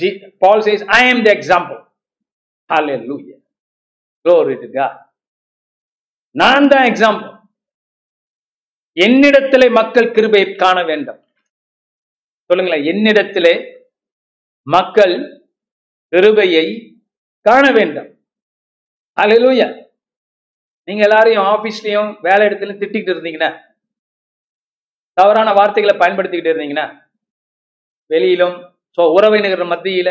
Speaker 2: G ball says I am the example Hallelujah. Glory to God. நான் தான் எக்ஸாம்பிள் என்னிடத்திலே மக்கள் கிருபையை காண வேண்டும். சொல்லுங்களேன். என்னிடத்திலே மக்கள் கிருபையை காண வேண்டும். Hallelujah. நீங்க எல்லாரையும் ஆபீஸ்லயும் வேலை இடத்துலயும் திட்டிக்கிட்டு இருந்தீங்கன்னா தவறான வார்த்தைகளை பயன்படுத்திக்கிட்டு இருந்தீங்கன்னா வெளியிலும் ஸோ உறவினர்கள் மத்தியில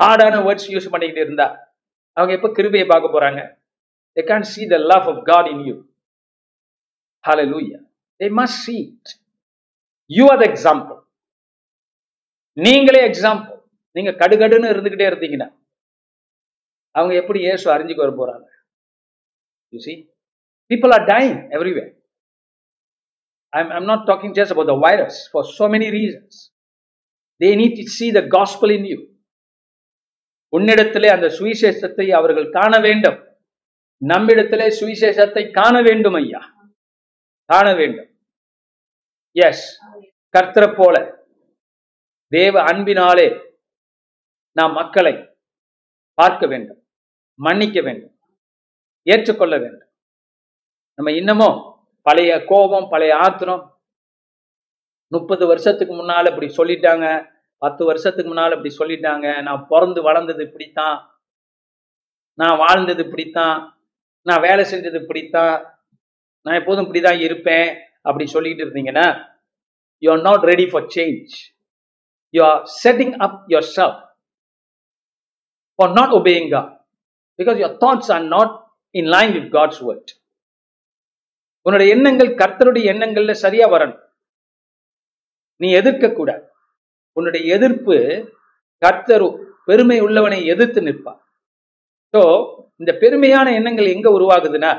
Speaker 2: ஹார்டான வேர்ட்ஸ் யூஸ் பண்ணிக்கிட்டு இருந்தா அவங்க எப்ப கிருபையை பார்க்க போறாங்க? They can see the love of God in you hallelujah they must see you are the example நீங்களே எக்ஸாம்பிள் நீங்க கடுகடுன்னு இருந்துகிட்டே இருந்தீங்கன்னா அவங்க எப்படி இயேசு அறிஞ்சுக்கு வர போறாங்க? You see people are dying everywhere. I'm, I'm not talking just about the virus for so many reasons. They need to see the gospel in you. உன்னிடத்திலே அந்த சுவிசேஷத்தை அவர்கள் காண வேண்டும். நம்மிடத்திலே சுவிசேஷத்தை காண வேண்டும் ஐயா. காண வேண்டும். எஸ் கர்த்தரை போல. தேவ அன்பினாலே நாம் மக்களை பார்க்க வேண்டும். மன்னிக்க வேண்டும். ஏற்றுக்கொள்ள வேண்டும். நம்ம இன்னமும் பழைய கோபம் பழைய ஆத்திரம் முப்பது வருஷத்துக்கு முன்னால் இப்படி சொல்லிட்டாங்க பத்து வருஷத்துக்கு முன்னால் இப்படி சொல்லிட்டாங்க நான் பிறந்து வளர்ந்தது இப்படித்தான் நான் வாழ்ந்தது இப்படித்தான் நான் வேலை செஞ்சது இப்படித்தான் நான் எப்போதும் இப்படிதான் இருப்பேன் அப்படி சொல்லிட்டு இருந்தீங்கன்னா you are not ready for change you are setting up yourself for not obeying God because your thoughts are not in line with God's word உன்னுடைய எண்ணங்கள் கர்த்தருடைய எண்ணங்கள்ல சரியா வரணும். நீ எதிர்க்க கூடாது. உன்னுடைய எதிர்ப்பு கர்த்தர் பெருமை உள்ளவனை எதிர்த்து நிற்பார். ஸோ இந்த பெருமையான எண்ணங்கள் எங்க உருவாகுதுன்னா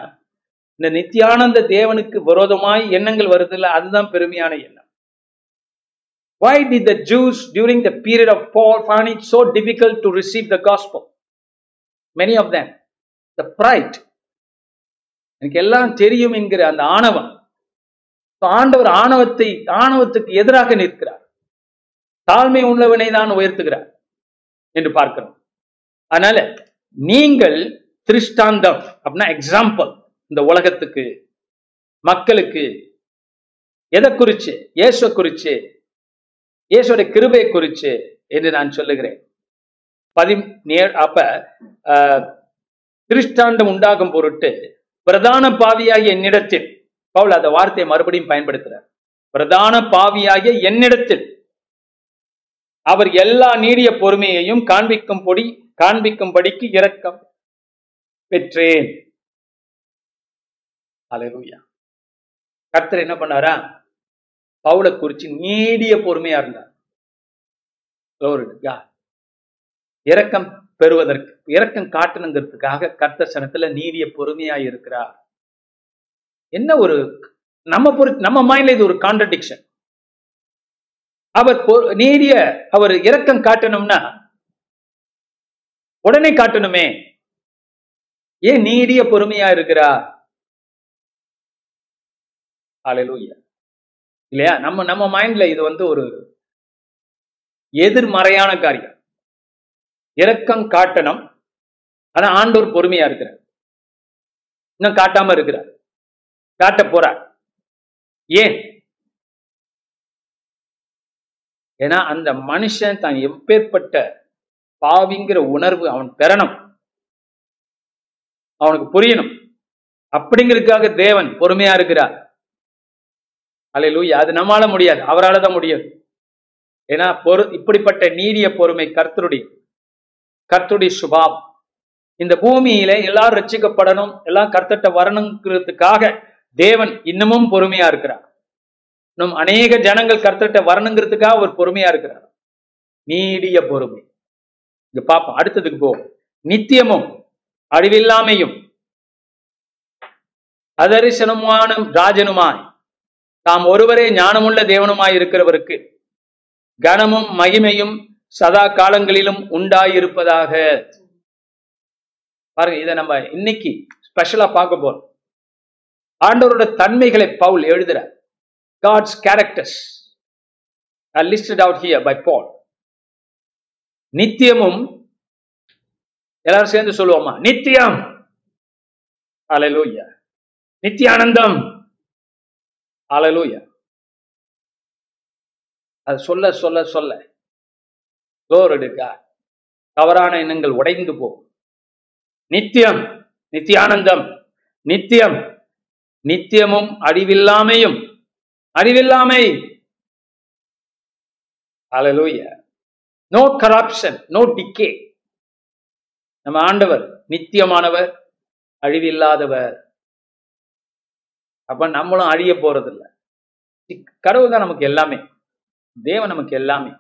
Speaker 2: இந்த நித்தியானந்த தேவனுக்கு விரோதமாய் எண்ணங்கள் வருதுல்ல அதுதான் பெருமையான எண்ணம். Why did the Jews during the period of Paul find it so difficult to receive the gospel? Many of them the pride எனக்கு எல்லாம் தெரியும் என்கிற அந்த ஆணவம். ஆண்டவர் ஆணவத்தை ஆணவத்துக்கு எதிராக நிற்கிறார். தாழ்மை உள்ளவனை தான் உயர்த்துகிறார் என்று பார்க்கிறோம். அதனால நீங்கள் திருஷ்டாந்தம் அப்படின்னா எக்ஸாம்பிள் இந்த உலகத்துக்கு மக்களுக்கு எதை குறிச்சு? இயேசுவை குறிச்சு இயேசுடைய கிருபையை குறிச்சு என்று நான் சொல்லுகிறேன். பதி அப்ப திருஷ்டாண்டம் திருஷ்டாந்தம் உண்டாகும் பொருட்டு பிரதான பாவியாகிய என்னிடத்தில் பவுல் அந்த வார்த்தையை மறுபடியும் பயன்படுத்துறார். பிரதான பாவியாகிய என்னிடத்தில் அவர் எல்லா நீடிய பொறுமையையும் காண்பிக்கும் பொடி காண்பிக்கும்படிக்கு இரக்கம் பெற்றேன். அலருயா கர்த்தர் என்ன பண்ணாரா? பவுலை குறிச்சு நீடிய பொறுமையா இருந்தார். இரக்கம் பெறுவதற்கு இரக்கம் காட்டணுங்கிறதுக்காக கர்த்த சனத்துல நீதிய பொறுமையா இருக்கிறார். என்ன ஒரு நம்ம பொறு நம்ம மைண்ட்ல இது ஒரு கான்ட்ரடிக்ஷன் அவர் நீரிய அவர் இரக்கம் காட்டணும்னா உடனே காட்டணுமே. ஏன் நீடிய பொறுமையா இருக்கிறார்? Hallelujah. இல்லையா? நம்ம நம்ம மைண்ட்ல இது வந்து ஒரு எதிர்மறையான காரியம். இரக்கம் காட்டணும். ஆனா ஆண்டோர் பொறுமையா இருக்கிறார். இன்னும் காட்டாம இருக்கிறார். காட்ட போறார். ஏன்? ஏன்னா அந்த மனுஷன் தான் எப்பேற்பட்ட பாவிங்கிற உணர்வு அவன் பெறணும். அவனுக்கு புரியணும். அப்படிங்கிறதுக்காக தேவன் பொறுமையா இருக்கிறார். அல்லேலூயா அது நம்மளால முடியாது. அவரால் தான் முடியும். ஏன்னா பொறு இப்படிப்பட்ட நீடிய பொறுமை கர்த்தருடைய கர்த்துடைய சுபாவம். இந்த பூமியில எல்லாரும் ரட்சிக்கப்படணும் எல்லாம் கர்த்தட்ட வரணுங்கிறதுக்காக தேவன் இன்னமும் பொறுமையா இருக்கிறார். இன்னும் அநேக ஜனங்கள் கர்த்தட்ட வரணுங்கிறதுக்காக அவர் பொறுமையா இருக்கிறார். நீடிய பொறுமை. இங்க பாப்போம் அடுத்ததுக்கு போவோம். நித்தியமும் அழிவில்லாமையும் அதரிசனமான ராஜனுமாய். தாம் ஒருவரே ஞானமுள்ள தேவனுமாய் இருக்கிறவருக்கு கனமும் மகிமையும் சதா காலங்களிலும் உண்டாயிருப்பதாக. பாருங்க இதை நம்ம இன்னைக்கு ஸ்பெஷலா பார்க்க போறோம். ஆண்டவரோட தன்மைகளை பவுல் எழுதுற. God's characters listed out here by Paul நித்தியமும் எல்லாரும் சேர்ந்து சொல்லுவோமா? நித்தியம். அலலூயா நித்தியானந்தம். அலலூயா அது சொல்ல சொல்ல சொல்ல. எடுக்க. தவறான எண்ணங்கள் உடைந்து போகும் நித்தியம் நித்தியானந்தம். நித்தியம் நித்தியமும் அழிவில்லாமையும் அழிவில்லாமை Hallelujah. No corruption no decay நம்ம ஆண்டவர் நித்தியமானவர் அழிவில்லாதவர். அப்ப நம்மளும் அழிய போறதில்ல. கடவுள் தான் நமக்கு எல்லாமே. தேவன் நமக்கு எல்லாமே.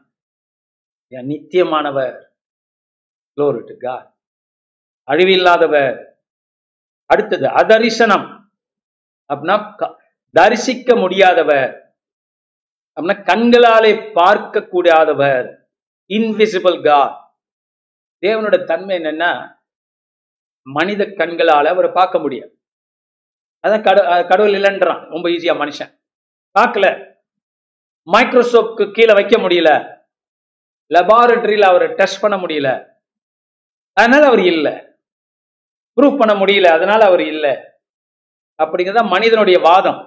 Speaker 2: நித்தியமானவர். Glory to God. அழிவில்லாதவர். அடுத்தது அதரிசனம். அப்படின்னா க- தரிசிக்க முடியாதவர். அப்படின்னா கண்களாலே பார்க்க கூடாதவர் இன்விசிபிள் காட் தேவனோட தன்மை என்னன்னா மனித கண்களால அவரை பார்க்க முடியாது. அதான் கட கடவுள் இல்லைன்றான். ரொம்ப ஈஸியா மனுஷன். பார்க்கல. மைக்ரோஸ்கோப்க்கு கீழே வைக்க முடியல. லெபார்டரியில் அவரை டெஸ்ட் பண்ண முடியல. அதனால அவர் இல்லை. ப்ரூவ் பண்ண முடியல. அதனால அவர் இல்லை. அப்படிங்கிறத மனிதனுடைய வாதம்.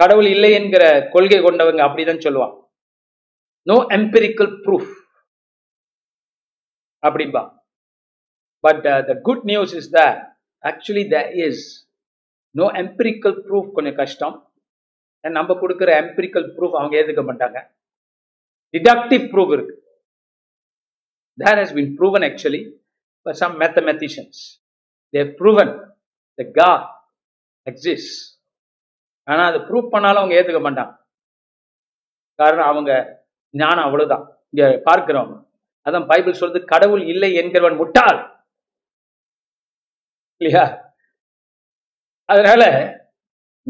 Speaker 2: கடவுள் இல்லை என்கிற கொள்கை கொண்டவங்க அப்படிதான் சொல்லுவான் நோ எம்பிரிக்கல் ப்ரூஃப் அப்படிம்பா. But the good news is the actually the is no empirical proof கொஞ்சம் கஷ்டம். நம்ம கொடுக்குற எம்பிரிக்கல் ப்ரூஃப் அவங்க ஏற்றுக்க மாட்டாங்க. டிடக்டிவ் ப்ரூஃப் இருக்கு. There has been proven actually by some mathematicians they proven the God exist ஆனால் ஆனா அதை ப்ரூவ் பண்ணாலும் அவங்க ஏத்துக்க மாட்டாங்க. காரணம் அவங்க ஞானம் அவ்வளவுதான். இங்க பார்க்கிறோம். அதான் பைபிள் சொல்றது கடவுள் இல்லை என்கிறவன் முட்டாள். இல்லையா? அதனால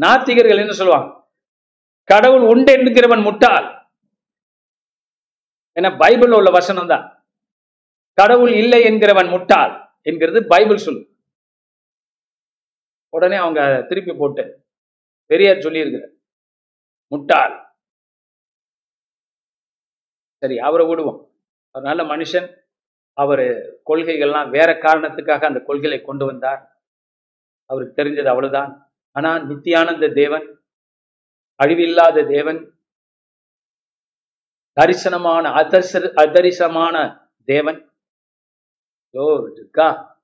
Speaker 2: நாத்திகர்கள் என்ன சொல்லுவாங்க? கடவுள் உண்டு என்கிறவன் முட்டாள். ஏன்னா பைபிள் உள்ள வசனம் தான் கடவுள் இல்லை என்கிறவன் முட்டாள் என்கிறது பைபிள் சொல்லு உடனே அவங்க திருப்பி போட்டு பெரியார் சொல்லியிருக்கிற முட்டாள். சரி அவரை விடுவோம். அவர் நல்ல மனுஷன். அவர் கொள்கைகள்லாம் வேற காரணத்துக்காக அந்த கொள்கைகளை கொண்டு வந்தார். அவருக்கு தெரிஞ்சது அவ்வளவுதான். ஆனா நித்தியானந்த தேவன் அழிவில்லாத தேவன் தரிசனமான அதர்ச அதரிசமான தேவன். ஓ இருக்கா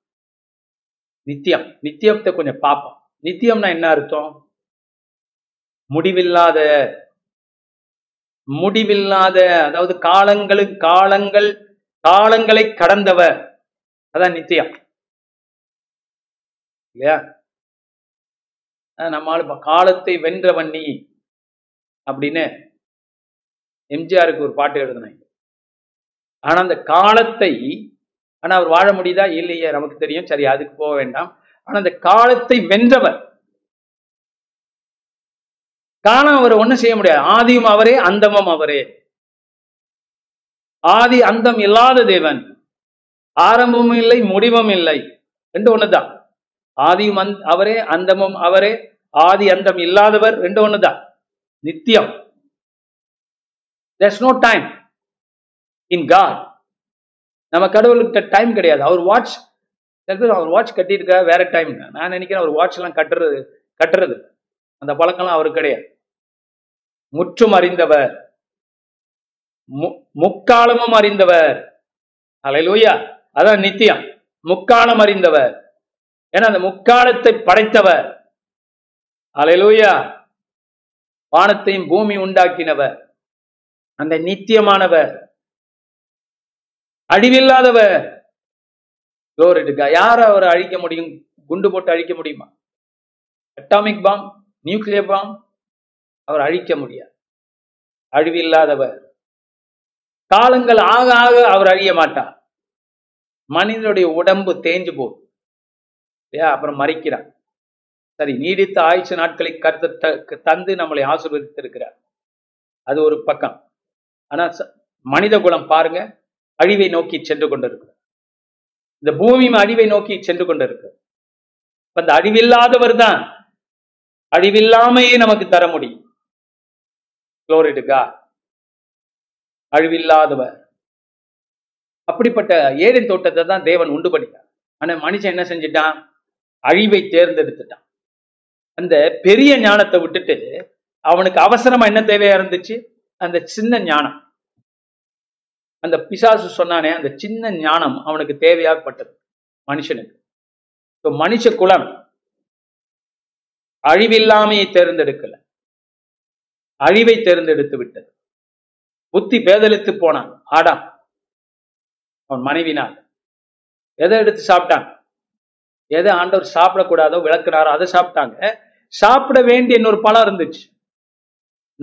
Speaker 2: நித்தியம். நித்தியத்தை கொஞ்சம் பார்ப்போம். நித்தியம்னா என்ன அர்த்தம்? முடிவில்லாத முடிவில்லாத அதாவது காலங்களுக்கு காலங்கள் காலங்களை கடந்தவர். அதான் நித்தியம். இல்லையா? அஹ் நம்மால் காலத்தை வென்றவன் நீ அப்படின்னு எம்ஜிஆருக்கு ஒரு பாட்டு எழுதினாங்க ஆனா அந்த காலத்தை ஆனா அவர் வாழ முடியுதா? இல்லையே நமக்கு தெரியும். சரி அதுக்கு போக வேண்டாம். ஆனா அந்த காலத்தை வென்றவர். காலம் அவர் ஒண்ணும் செய்ய முடியாது. ஆதியும் அவரே அந்தமும் அவரே. ஆதி அந்தம் இல்லாத தேவன். ஆரம்பமும் இல்லை முடிவும் இல்லை. ரெண்டு ஒண்ணுதான். ஆதியும் அந் அவரே அந்தமும் அவரே. ஆதி அந்தம் இல்லாதவர் ரெண்டு ஒண்ணுதான். நித்தியம். There's no time in God நம்ம கடவுளுக்கு டைம் கிடையாது. அவர் வாட்ச் அவர் வாட்ச் கட்டியிருக்க வேற டைம் நான் நினைக்கிறேன் அவர் வாட்ச் எல்லாம் கட்டுறது கட்டுறது. அந்த பழக்கம்லாம் அவருக்கு கிடையாது. முற்றும் அறிந்தவர் மு- முக்காலமும் அறிந்தவர். அலையிலூயா அதான் நித்தியம். முக்காலம் அறிந்தவர். ஏன்னா அந்த முக்காலத்தை படைத்தவர். அலையிலூயா வானத்தையும் பூமி உண்டாக்கினவர். அந்த நித்தியமானவர். அழிவில்லாதவர். Glory அவரை அழிக்க முடியும்? குண்டு போட்டு அழிக்க முடியுமா? அட்டாமிக் பாம் நியூக்ளியர் பாம் அவர் அழிக்க முடியாது. அழிவில்லாதவர். காலங்கள் ஆக ஆக அவர் அழிய மாட்டார். மனிதனுடைய உடம்பு தேஞ்சு போகும். இல்லையா? அப்புறம் மறைக்கிறார். சரி நீடித்த ஆயுசு நாட்களை கருத்து த- தந்து நம்மளை ஆசிர்வதித்திருக்கிறார். அது ஒரு பக்கம். ஆனா ச- மனித குலம் பாருங்க அழிவை நோக்கி சென்று கொண்டிருக்கு இந்த பூமியும் அழிவை நோக்கி சென்று கொண்டிருக்கு இப்ப அந்த அழிவில்லாதவர் தான் அழிவில்லாமையே நமக்கு தர முடியும். அழிவில்லாதவர். அப்படிப்பட்ட ஏரின் தோட்டத்தை தான் தேவன் உண்டு பண்ணிட்டான் ஆனா மனுஷன் என்ன செஞ்சிட்டான்? அழிவை தேர்ந்தெடுத்துட்டான். அந்த பெரிய ஞானத்தை விட்டுட்டு அவனுக்கு அவசரமா என்ன தேவையா இருந்துச்சு? அந்த சின்ன ஞானம். அந்த பிசாசு சொன்னானே அந்த சின்ன ஞானம் அவனுக்கு தேவையாகப்பட்டது மனுஷனுக்கு. ஸோ மனுஷ குலம் அழிவில்லாமையை தேர்ந்தெடுக்கல. அழிவை தேர்ந்தெடுத்து விட்டது. புத்தி பேதலித்து போனான். ஆடா அவன் மனைவினால். எதை எடுத்து சாப்பிட்டான்? எதை ஆண்டவர் சாப்பிடக்கூடாதோ விளக்குனாரோ அதை சாப்பிட்டாங்க. சாப்பிட வேண்டிய இன்னொரு பழம் இருந்துச்சு.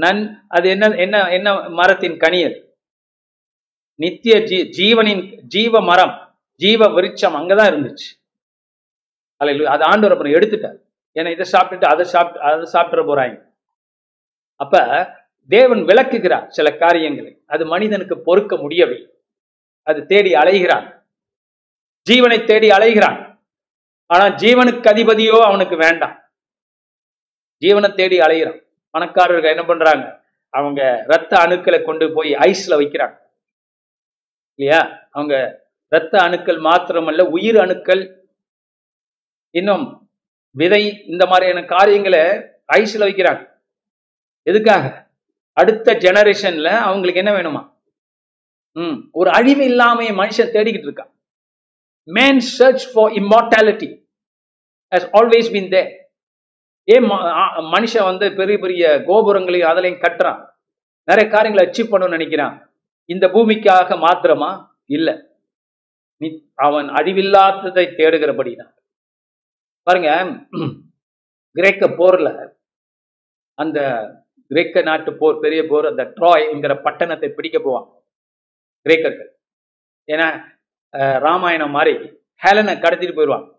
Speaker 2: நன் அது என்ன என்ன என்ன மரத்தின் கனி அது நித்திய ஜீ ஜீவனின் ஜீவ மரம் ஜீவ விருட்சம் அங்கதான் இருந்துச்சு. அல்ல அது ஆண்டவர் அப்புறம் எடுத்துட்டார். ஏன்னா இதை சாப்பிட்டுட்டு அதை சாப்பிட்டு அதை சாப்பிட போறாங்க. அப்ப தேவன் விளக்குகிறார் சில காரியங்களை. அது மனிதனுக்கு பொறுக்க முடியவில்லை. அது தேடி அலைகிறான். ஜீவனை தேடி அலைகிறான். ஆனா ஜீவனுக்கு அதிபதியோ அவனுக்கு வேண்டாம். ஜீவனை தேடி அலைகிறான். பணக்காரர்கள் என்ன பண்றாங்க? அவங்க ரத்த அணுக்களை கொண்டு போய் ஐஸ்ல வைக்கிறாங்க. இல்லையா? அவங்க ரத்த அணுக்கள் மாத்திரமல்ல உயிர் அணுக்கள். இன்னும் விதை இந்த மாதிரியான காரியங்களை ஐஸ்ல வைக்கிறாங்க. எதுக்காக? அடுத்த ஜெனரேஷன்ல அவங்களுக்கு என்ன வேணுமா? ம் ஒரு அழிவு இல்லாமைய மனுஷன் தேடிக்கிட்டு இருக்கான். Man search for immortality has always been they ஏன் மனுஷன் வந்து பெரிய பெரிய கோபுரங்களையும் அதிலையும் கட்டுறான். நிறைய காரியங்களை அச்சீவ் பண்ணணும்னு நினைக்கிறான். இந்த பூமிக்காக மாத்திரமா? இல்லை. நீ அவன் அழிவில்லாததை தேடுகிறபடி தான் பாருங்க கிரேக்க போர்ல அந்த கிரேக்க நாட்டு போர் பெரிய போர் அந்த ட்ராய் என்கிற பட்டணத்தை பிடிக்க போவாங்க கிரேக்கர்கள். ஏன்னா ராமாயணம் மாதிரி ஹேலனை கடத்திட்டு போயிடுவாங்க.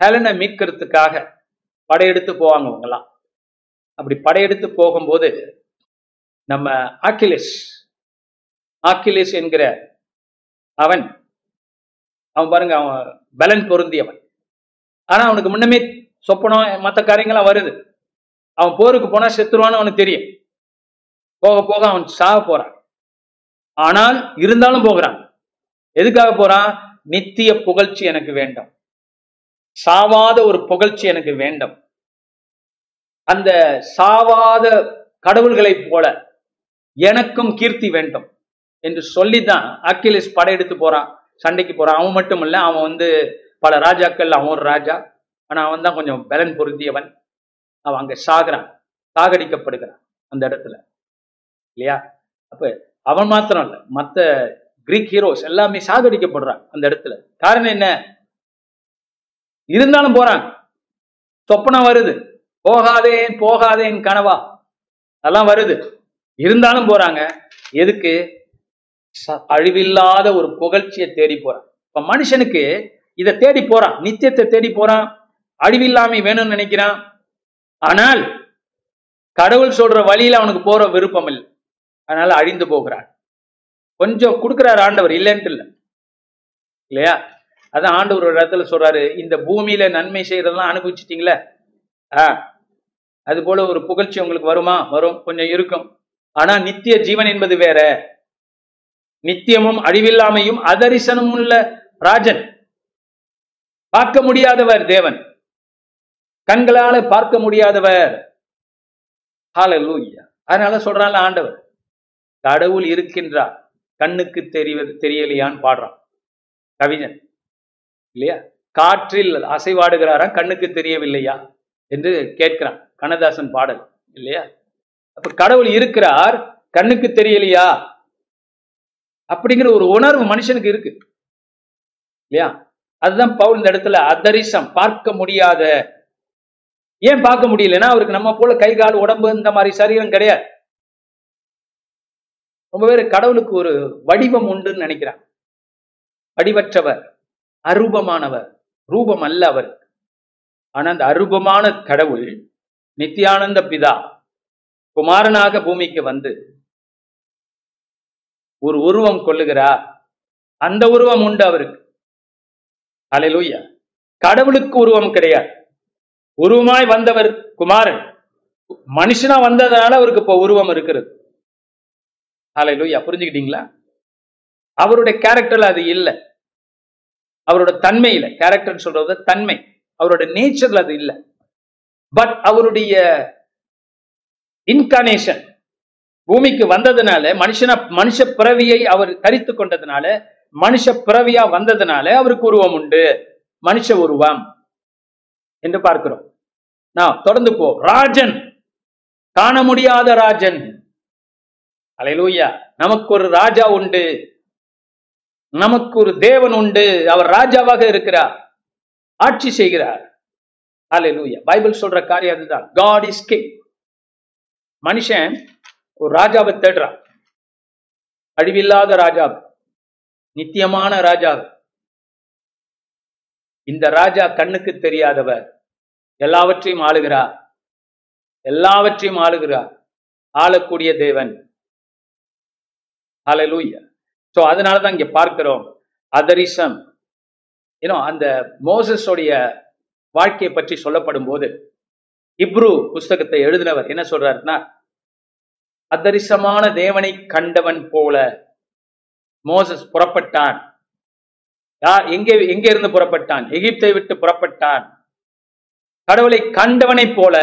Speaker 2: ஹேலனை மீட்கிறதுக்காக படையெடுத்து போவாங்க அவங்கெல்லாம் அப்படி படையெடுத்து போகும்போது நம்ம ஆக்கிலிஸ் ஆக்கிலிஸ் என்கிற அவன் அவன் பாருங்க அவன் பலன் பொருந்தியவன். ஆனா அவனுக்கு முன்னமே சொப்பனம் மற்ற காரியங்கள்லாம் வருது. அவன் போருக்கு போனா செத்துருவான்னு அவனுக்கு தெரியும். போக போக அவன் சாக போறான். ஆனால் இருந்தாலும் போகிறான். எதுக்காக போறான்? நித்திய புகழ்ச்சி எனக்கு வேண்டும். சாவாத ஒரு புகழ்ச்சி எனக்கு வேண்டும். அந்த சாவாத கடவுள்களைப் போல எனக்கும் கீர்த்தி வேண்டும் என்று சொல்லித்தான் அக்கிலிஸ் படையெடுத்து போறான் சண்டைக்கு போறான். அவன் மட்டும் இல்ல அவன் வந்து பல ராஜாக்கள் அவன் ஒரு ராஜா. ஆனா அவன் தான் கொஞ்சம் பலன் பொருந்தியவன். அவன் அங்க சாகுறான் சாகடிக்கப்படுகிறான் அந்த இடத்துல. இல்லையா? அப்ப அவன் மாத்திரம் இல்லை மத்த கிரீக் ஹீரோஸ் எல்லாமே சாகடிக்கப்படுறான் அந்த இடத்துல. காரணம் என்ன? இருந்தாலும் போறாங்க. சொப்பனம் வருது. போகாதேன் போகாதேன் கனவா. அதெல்லாம் வருது. இருந்தாலும் போறாங்க. எதுக்கு? ச- அழிவில்லாத ஒரு புகழ்ச்சியை தேடி போறான். இப்ப மனுஷனுக்கு இதை தேடி போறான். நித்தியத்தை தேடி போறான். அழிவில்லாமை வேணும்னு நினைக்கிறான். ஆனால் கடவுள் சொல்ற வழியில அவனுக்கு போற விருப்பம் இல்லை. அதனால அழிந்து போகிறான். கொஞ்சம் கொடுக்குறாரு ஆண்டவர் இல்லைன்ட்டு இல்லை. இல்லையா? அதான் ஆண்டவர் ஒரு இடத்துல சொல்றாரு இந்த பூமியில நன்மை செய்யறதெல்லாம் அனுபவிச்சிட்டீங்களே? ஆ அது போல ஒரு புகழ்ச்சி உங்களுக்கு வருமா? வரும் கொஞ்சம் இருக்கும். ஆனா நித்திய ஜீவன் என்பது வேற. நித்தியமும் அழிவில்லாமையும் அதரிசனமும் உள்ள ராஜன். பார்க்க முடியாதவர் தேவன். கண்களால பார்க்க முடியாதவர். அதனால சொல்றான்ல ஆண்டவர் கடவுள் இருக்கின்றார். கண்ணுக்கு தெரிவது தெரியலையான்னு பாடுறான். கவிஞன். இல்லையா? காற்றில் அசைவாடுகிறாராம் கண்ணுக்கு தெரியவில்லையா? என்று கேட்கிறான் கண்ணதாசன் பாடல் இல்லையா? அப்ப கடவுள் இருக்கிறார் கண்ணுக்கு தெரியலையா? அப்படிங்கிற ஒரு உணர்வு மனுஷனுக்கு இருக்கு இல்லையா? அதுதான் பவுல் இந்த இடத்துல அதரிசம் பார்க்க முடியாத. ஏன் பார்க்க முடியலன்னா அவருக்கு நம்ம போல கை கால் உடம்பு இந்த மாதிரி சரீரம் கிடையாது. ரொம்ப பேர் கடவுளுக்கு ஒரு வடிவம் உண்டுன்னு நினைக்கிறான் வடிவற்றவர். அரூபமானவர் ரூபம் அல்ல அவர். ஆனா அந்த அரூபமான கடவுள் நித்யானந்த பிதா குமாரனாக பூமிக்கு வந்து ஒரு உருவம் கொள்ளுகிறார் அந்த உருவம் உண்டு அவருக்கு. அலையலூயா கடவுளுக்கு உருவம் கிடையாது. உருவமாய் வந்தவர் குமாரன். மனுஷனா வந்ததுனால அவருக்கு இப்போ உருவம் இருக்கிறது. அலையலூயா புரிஞ்சுக்கிட்டீங்களா? அவருடைய கேரக்டர்ல அது இல்லை. அவரோட தன்மையில கேரக்டர் சொல்றது தன்மை. அவரோட நேச்சர்ல அது இல்லை. பட் அவருடைய இன்கார்னேஷன் பூமிக்கு வந்ததுனால மனுஷனா மனுஷ பிறவியை அவர் தரித்து கொண்டதுனால மனுஷ பிறவியா வந்ததுனால அவருக்கு உருவம் உண்டு. மனுஷ உருவம் என்று பார்க்கிறோம். நான் தொடர்ந்து போ. ராஜன். காண முடியாத ராஜன். அலையலூயா. நமக்கு ஒரு ராஜா உண்டு. நமக்கு ஒரு தேவன் உண்டு. அவர் ராஜாவாக இருக்கிறார். ஆட்சி செய்கிறார். அலையலூயா பைபிள் சொல்ற காரியம் அதுதான். காட் இஸ் கிங் மனுஷன் ஒரு ராஜாவை தேடுறான். அழிவில்லாத ராஜா நித்தியமான ராஜா இந்த ராஜா கண்ணுக்கு தெரியாதவர். எல்லாவற்றையும் ஆளுகிறார். எல்லாவற்றையும் ஆளுகிறார். ஆளக்கூடிய தேவன். அலலூயா ஸோ அதனால தான் இங்கே பார்க்கிறோம் அதரிசம். ஏன்னோ அந்த மோசஸோடைய வாழ்க்கையை பற்றி சொல்லப்படும் போது இப்ரு புஸ்தகத்தை எழுதினவர் என்ன சொல்றாருன்னா அதரிசமான தேவனை கண்டவன் போல மோசஸ் புறப்பட்டான். யார் எங்கே எங்கே இருந்து புறப்பட்டான்? எகிப்தை விட்டு புறப்பட்டான். கடவுளை கண்டவனை போல.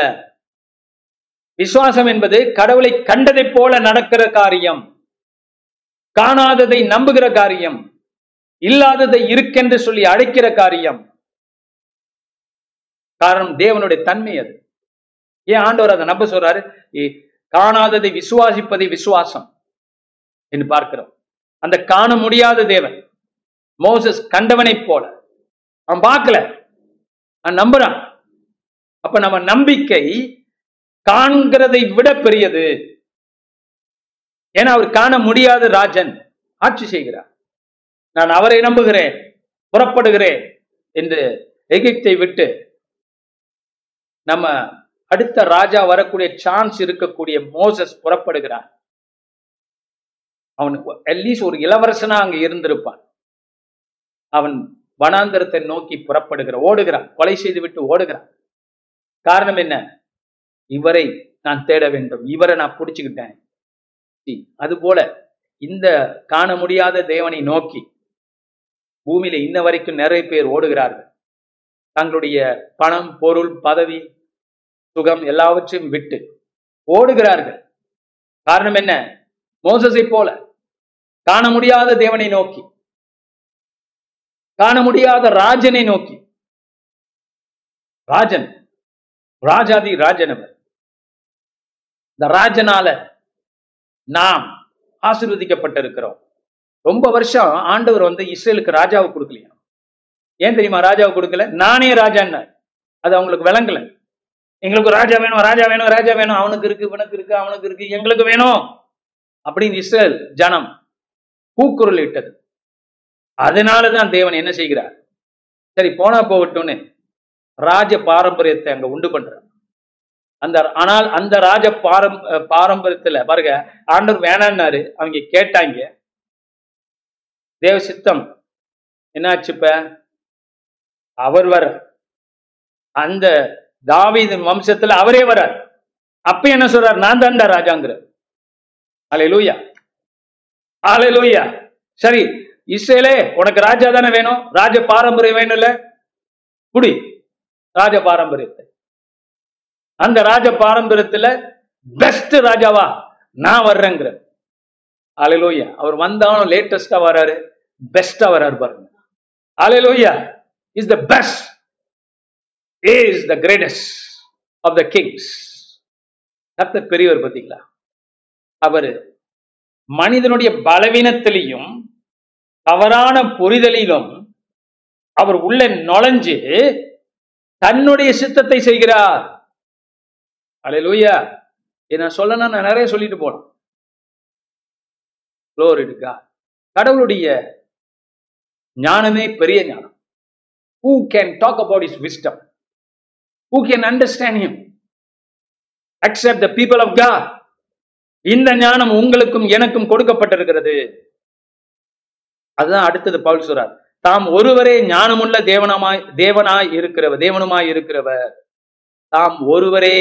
Speaker 2: விசுவாசம் என்பது கடவுளை கண்டதை போல நடக்கிற காரியம். காணாததை நம்புகிற காரியம் இல்லாததை இருக்கென்று சொல்லி அழைக்கிற காரியம். காரணம் தேவனுடைய தன்மை அது. ஏன் ஆண்டவர் அதை நம்ப சொல்றாரு? காணாததை விசுவாசிப்பதை விசுவாசம் என்று பார்க்கிறோம். அந்த காண முடியாத தேவன் மோசஸ் கண்டவனைப் போல. அவன் பார்க்கல. அவன் நம்புறான். அப்ப நம்ம நம்பிக்கை காண்கிறதை விட பெரியது. ஏன்னா அவர் காண முடியாத ராஜன் ஆட்சி செய்கிறார். நான் அவரை நம்புகிறேன் புறப்படுகிறேன் என்று எகிப்தை விட்டு நம்ம அடுத்த ராஜா வரக்கூடிய சான்ஸ் இருக்கக்கூடிய மோசஸ் புறப்படுகிறான் அவனுக்கு அட்லீஸ்ட் ஒரு இளவரசனா அங்க இருந்திருப்பான். அவன் வனாந்தரத்தை நோக்கி புறப்படுகிற ஓடுகிறான் கொலை செய்து விட்டு ஓடுகிறான். காரணம் என்ன? இவரை நான் தேட வேண்டும் இவரை நான் பிடிச்சுக்கிட்டேன். அதுபோல இந்த காண முடியாத தேவனை நோக்கி பூமியில இன்ன வரைக்கும் நிறைய பேர் ஓடுகிறார்கள். தங்களுடைய பணம் பொருள் பதவி சுகம் எல்லாவற்றையும் விட்டு ஓடுகிறார்கள். காரணம் என்ன? மோசஸை போல காண முடியாத தேவனை நோக்கி காண முடியாத ராஜனை நோக்கி. ராஜன் ராஜாதி ராஜன் அவர். இந்த ராஜனால நாம் ஆசிர்வதிக்கப்பட்டிருக்கிறோம். ரொம்ப வருஷம் ஆண்டவர் வந்து இஸ்ரேலுக்கு ராஜாவை கொடுக்கலையா? ஏன் தெரியுமா ராஜாவை கொடுக்கல? நானே ராஜான்னு அது அவங்களுக்கு விளங்கல. எங்களுக்கு ராஜா வேணும் ராஜா வேணும் ராஜா வேணும். அவனுக்கு இருக்கு இவனுக்கு இருக்கு அவனுக்கு இருக்கு எங்களுக்கு வேணும் அப்படின்னு இஸ்ரேல் ஜனம் கூக்குரல் இட்டது. அதனாலதான் தேவன் என்ன செய்கிறார்? சரி போனா போகட்டும்னு ராஜ பாரம்பரியத்தை அங்க உண்டு பண்றார். அந்த ஆனால் அந்த ராஜ பாரம் பாரம்பரியத்துல பாருங்க ஆண்டவர் வேணான்னாரு. அவங்க கேட்டாங்க. தேவ சித்தம் என்னாச்சு இப்ப? அவர் வர அந்த தாவீதின் வம்சத்துல அவரே வரார் அப்ப என்ன சொல்றார்? நான் தான்டா ராஜாங்கிற அலை லூயா அலை லூயா சரி இஸ்ரேலே உனக்கு ராஜா தானே வேணும்? ராஜ பாரம்பரியம் வேணும்ல? குடி. ராஜ பாரம்பரியத்தை. அந்த ராஜ பாரம்பரியத்துல பெஸ்ட் ராஜாவா நான் வர்றேங்கிற. அலையிலோயா அவர் வந்தாலும் லேட்டஸ்டா வராரு பெஸ்டா வராரு பாருங்க. Hallelujah is the best is the greatest of the kings கர்த்தர் பெரியவர் பார்த்தீங்களா? அவர் மனிதனுடைய பலவீனத்திலையும் தவறான புரிதலிலும் அவர் உள்ள நுழைஞ்சு தன்னுடைய சித்தத்தை செய்கிறார். அலையிலூயா நான் சொல்லணும் நான் நிறைய சொல்லிட்டு போனேன் கடவுளுடைய ஞானமே பெரிய ஞானம். Who can talk about is wisdom who can understand him accept the people of God இந்த ஞானம் உங்களுக்கும் எனக்கும் கொடுக்கப்பட்டிருக்கிறது. அதுதான் அடுத்தது பவுல் சொல்றார். தாம் ஒருவரே ஞானமுள்ள தேவனமாய் தேவனாய் இருக்கிறவர் தேவனுமாய் இருக்கிறவர். தாம் ஒருவரே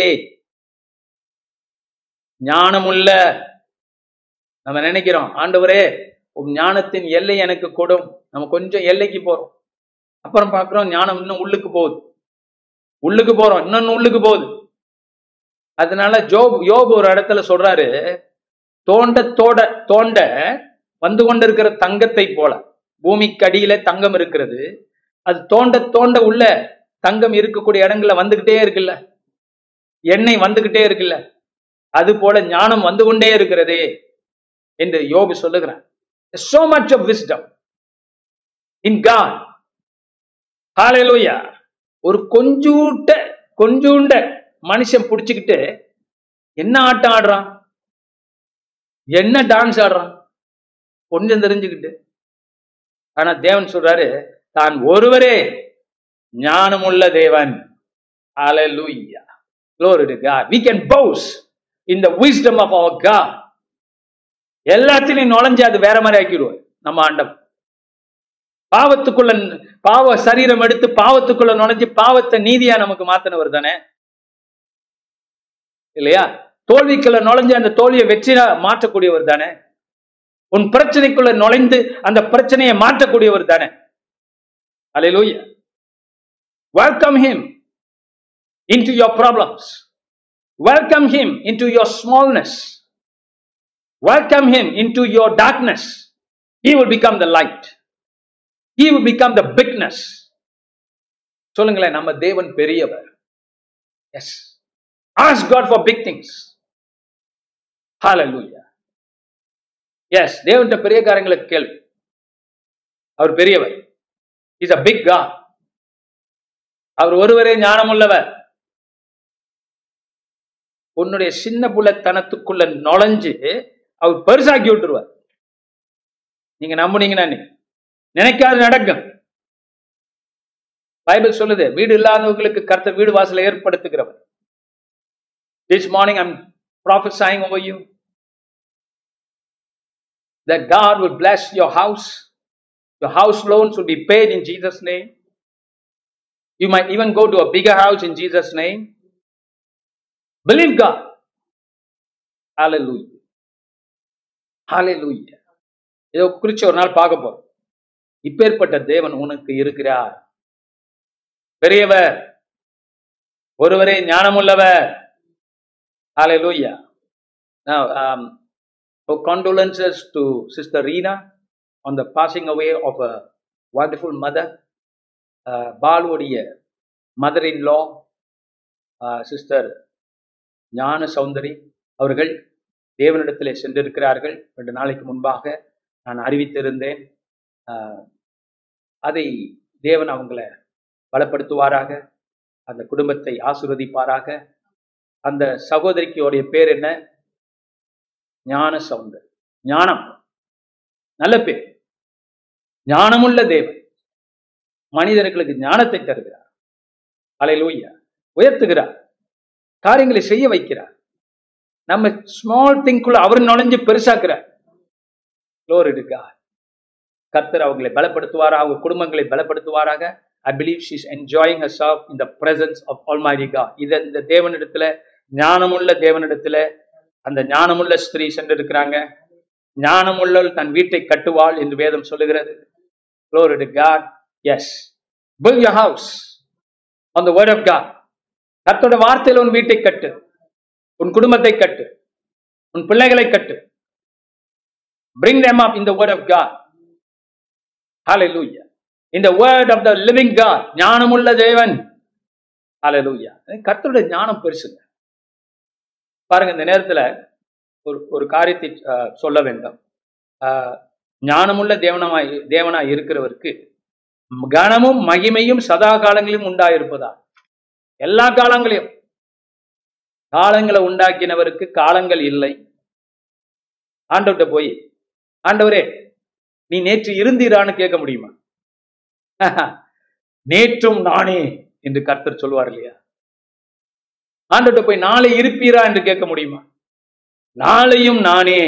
Speaker 2: ஞானமுள்ள. நம்ம நினைக்கிறோம் ஆண்டவரே உன் ஞானத்தின் எல்லை எனக்கு கொடும். நம்ம கொஞ்சம் எல்லைக்கு போறோம். அப்புறம் பார்க்குறோம் ஞானம் இன்னும் உள்ளுக்கு போகுது. உள்ளுக்கு போறோம் இன்னொன்னு உள்ளுக்கு போகுது. அதனால ஜோப் யோப் ஒரு இடத்துல சொல்றாரு தோண்ட தோட தோண்ட வந்து கொண்டிருக்கிற தங்கத்தை போல. பூமிக்கு அடியில தங்கம் இருக்கிறது. அது தோண்ட தோண்ட உள்ள தங்கம் இருக்கக்கூடிய இடங்கள்ல வந்துகிட்டே இருக்குல்ல. எண்ணெய் வந்துகிட்டே இருக்குல்ல. அது போல ஞானம் வந்து கொண்டே இருக்கிறதே என்று யோபு சொல்லுகிறான். So much of wisdom in God hallelujah ஒரு கொஞ்சூட்ட கொஞ்சூண்ட மனுஷன் புடிச்சுக்கிட்டு என்ன ஆட்டம் ஆடுறான்? என்ன டான்ஸ் ஆடுறான்? கொஞ்சம் தெரிஞ்சுக்கிட்டு. ஆனா தேவன் சொல்றாரு தான் ஒருவரே ஞானமுள்ள தேவன். Hallelujah glory to god. We can boast. இந்த விஸ்டம் ஆஃப் அவர் our எல்லாத்திலையும் நுழைஞ்சு அது வேற மாதிரி ஆக்கிடுவோம் நம்ம ஆண்டம் பாவத்துக்குள்ள பாவ சரீரம் எடுத்து பாவத்துக்குள்ள நுழைஞ்சு பாவத்தை நீதியா நமக்கு மாத்தினவர் தானே? இல்லையா? தோல்விக்குள்ள நுழைஞ்சு அந்த தோல்வியை வெற்றியா மாற்றக்கூடியவர் தானே? உன் பிரச்சனைக்குள்ள நுழைந்து அந்த பிரச்சனையை மாற்றக்கூடியவர் தானே? Hallelujah welcome him into your problems welcome him into your smallness welcome him into your darkness he will become the light he will become the bigness சொல்லுங்களேன் நம்ம தேவன் பெரியவர் yes ask god for big things hallelujah yes தேவன்கிட்ட பெரிய காரியங்களுக்கு கேள்வி அவர் பெரியவர் இஸ் அ பிக் God அவர் ஒருவரே ஞானமுள்ளவர் உன்னுடைய சின்ன புள்ளத்தனத்துக்குள்ள நுழைஞ்சு அவர் பெருசாக்கி விட்டுருவார் நீங்க நம்புனீங்கன்னா நீ நினைக்காது நடக்கும் பைபிள் சொல்லுது வீடு இல்லாதவங்களுக்கு கர்த்தர் வீடு வாசலை ஏற்படுத்துகிறவர் this morning I'm prophesying over you that God will bless your house. Your house loans will be paid in Jesus' name. You might even go to a bigger house in Jesus' name. Believe God. Hallelujah. Hallelujah. இதை குறிச்சு ஒரு நாள் பார்க்க போறோம் இப்பேற்பட்ட தேவன் உனக்கு இருக்கிறார் பெரியவர் ஒருவரே ஞானமுள்ளவர் Hallelujah. Now, um, so condolences to Sister Reena on the passing away of a wonderful mother. Uh, பாலுடைய mother-in-law, uh, Sister ஞான சௌந்தரி அவர்கள் தேவனிடத்திலே சென்றிருக்கிறார்கள் ரெண்டு நாளைக்கு முன்பாக நான் அறிவித்திருந்தேன். ஆஹ், அதை தேவன் அவங்கள பலப்படுத்துவாராக அந்த குடும்பத்தை ஆசிர்வதிப்பாராக. அந்த சகோதரிக்கு பேர் என்ன? ஞான சவுந்தர் ஞானம். நல்ல பேர். ஞானமுள்ள தேவன். மனிதர்களுக்கு ஞானத்தை தருகிறார். அலையிலூயா. உயர்த்துகிறார். காரியங்களை செய்ய வைக்கிறார். நம்ம ஸ்மால் திங்குள்ள அவர் நுழைஞ்சு பெருசாக்குறார். Glory கர்த்தர் அவங்களை பலப்படுத்துவாரா? அவங்க குடும்பங்களை பலப்படுத்துவாராக? I believe she's enjoying herself in the presence of all மாரிகா இதை இந்த தேவனிடத்துல ஞானமுள்ள தேவனிடத்துல அந்த ஞானமுள்ள ஸ்திரீ சென்றிருக்கிறாங்க. ஞானமுள்ளவள் தன் வீட்டை கட்டுவாள் என்று வேதம் சொல்லுகிறது. Glory to God yes build your house on the word of God கத்தோட வார்த்தையில் உன் வீட்டை கட்டு. உன் குடும்பத்தை கட்டு. உன் பிள்ளைகளை கட்டு. பிரிங் தேம் up இந்த வேர்ட் ஆஃப் காட் God. இந்த in the the living the ஞானமுள்ள தேவன். Hallelujah. கர்த்தருடைய ஞானம் பெருசுங்க. பாருங்க இந்த நேரத்துல ஒரு ஒரு காரியத்தை சொல்ல வேண்டும். ஞானமுள்ள தேவனமாய் தேவனாய் இருக்கிறவருக்கு கனமும் மகிமையும் சதா காலங்களிலும் உண்டாயிருப்பதா எல்லா காலங்களையும். காலங்களை உண்டாக்கினவருக்கு காலங்கள் இல்லை. ஆண்டவர்கிட்ட போய் ஆண்டவரே நீ நேற்று இருந்தீரான்னு கேட்க முடியுமா? [LAUGHS] நேற்றும் நானே என்று கர்த்தர் சொல்வார் இல்லையா? ஆண்டவர்கிட்ட போய் நாளை இருப்பீரா என்று கேட்க முடியுமா? நாளையும் நானே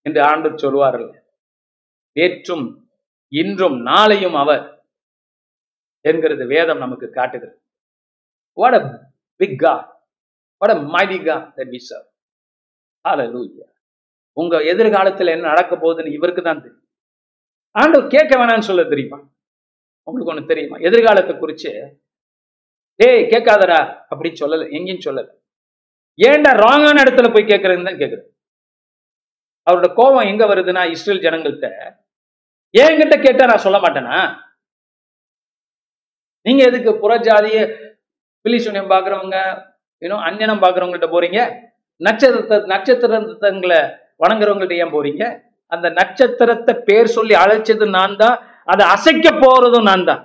Speaker 2: என்று ஆண்டவர் சொல்வார்கள் நேற்றும் இன்றும் நாளையும் அவர் என்கிறது வேதம் நமக்கு காட்டுகிறது. What a big God. What a mighty God that we serve. Hallelujah. உங்க எதிர்காலத்துல என்ன நடக்க போகுதுன்னு இவருக்கு தான் தெரியும். ஆண்டவர் கேட்க வேணாம்னு சொல்ல தெரியுமா? உங்களுக்கு ஒண்ணு தெரியுமா? எதிர்காலத்தை குறிச்சு. டேய் கேட்காதடா அப்படி சொல்லல. எங்கேயும் சொல்லல. ஏன்டா ராங்கான இடத்துல போய் கேட்கறதுன்னு தான் கேட்குறது அவரோட கோபம் எங்க வருதுன்னா இஸ்ரேல் ஜனங்கள்கிட்ட. என்கிட்ட கேட்டா நான் சொல்ல மாட்டேனா? நீங்க எதுக்கு புறஜாதிய பிலிசுனியம் பாக்குறவங்க இன்னும் அஞ்சனம் பார்க்குறவங்கள்ட்ட போறீங்க. நட்சத்திர நட்சத்திரங்களை வணங்குறவங்கள்ட்ட ஏன் போறீங்க? அந்த நட்சத்திரத்தை பேர் சொல்லி அழைச்சது நான் தான். அதை அசைக்க போறதும் நான் தான்.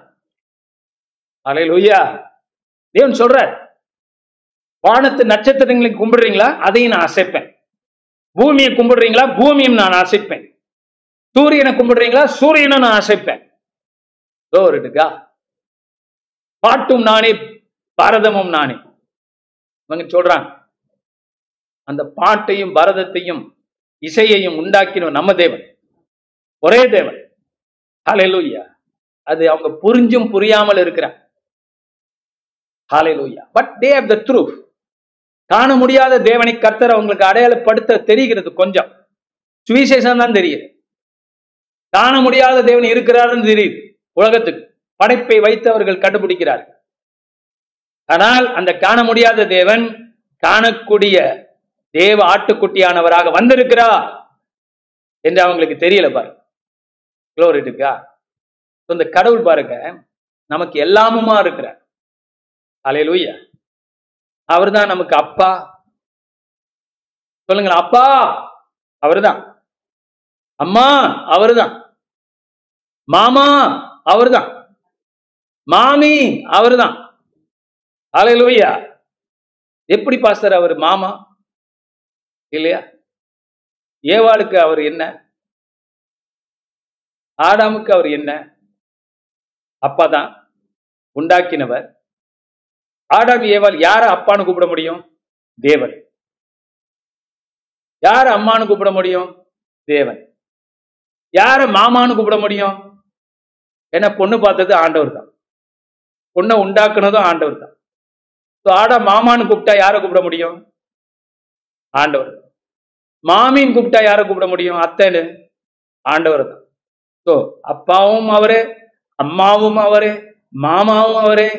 Speaker 2: அலையிலுயா. தேவன் சொல்ற வானத்து நட்சத்திரங்களை கும்பிடுறீங்களா? அதையும் நான் அசைப்பேன். பூமியை கும்பிடுறீங்களா? பூமியும் நான் அசைப்பேன். சூரியனை கும்பிடுறீங்களா? சூரியனை நான் அசைப்பேன். பாட்டும் நானே பாரதமும் நானே. இவங்க சொல்றாங்க. அந்த பாட்டையும் பரதத்தையும் இசையையும் உண்டாக்கின நம்ம தேவன். ஒரே தேவன். ஹalleluya அது அவங்க புரிஞ்சும் புரியாமல் இருக்கிறாங்க hallelujah but they of the truth காண முடியாத தேவனை கர்த்தர் அவங்களுக்கு அடையாளப்படுத்த தெரிகிறது கொஞ்சம். சுவிசேஷம் தான் தெரியுது. காண முடியாத தேவன் இருக்கிறாருன்னு தெரியுது. உலகத்துக்கு. படைப்பை வைத்தவர்கள் கண்டுபிடிக்கிறார்கள். ஆனால் அந்த காண முடியாத தேவன் காணக்கூடிய தேவ ஆட்டுக்குட்டியானவராக வந்திருக்கிறார் என்று அவங்களுக்கு தெரியல பாருங்க. இருக்கா இந்த கடவுள் பாருங்க நமக்கு எல்லாமுமா இருக்கிறார். அலையலூயா அவர்தான் நமக்கு அப்பா. சொல்லுங்களேன் அப்பா! அவர்தான். அம்மா! அவர்தான். மாமா! அவர்தான். மாமி! அவர்தான். ஆலையிலுவையா எப்படி பாஸ்டர் அவர் மாமா? இல்லையா? ஏவாளுக்கு அவர் என்ன? ஆடாமுக்கு அவர் என்ன? அப்பா தான் உண்டாக்கினவர். ஆடாம் ஏவாள் யார அப்பான்னு கூப்பிட முடியும்? தேவன். யார அம்மான்னு கூப்பிட முடியும்? தேவன். யார மாமான்னு கூப்பிட முடியும்? என்ன பொண்ணு பார்த்தது ஆண்டவர் தான் பொண்ணை உண்டாக்குனதும் ஆண்டவர் தான் ஆடா மாமான்னு கூப்பிட்டா யாரை கூப்பிட முடியும்? ஆண்டவர். தான் மாமின்னு கூப்பிட்டா யாரை கூப்பிட முடியும்? அத்தைன்னு. ஆண்டவர் தான் ஸோ அப்பாவும் அவரே அம்மாவும் அவரே மாமாவும் அவரே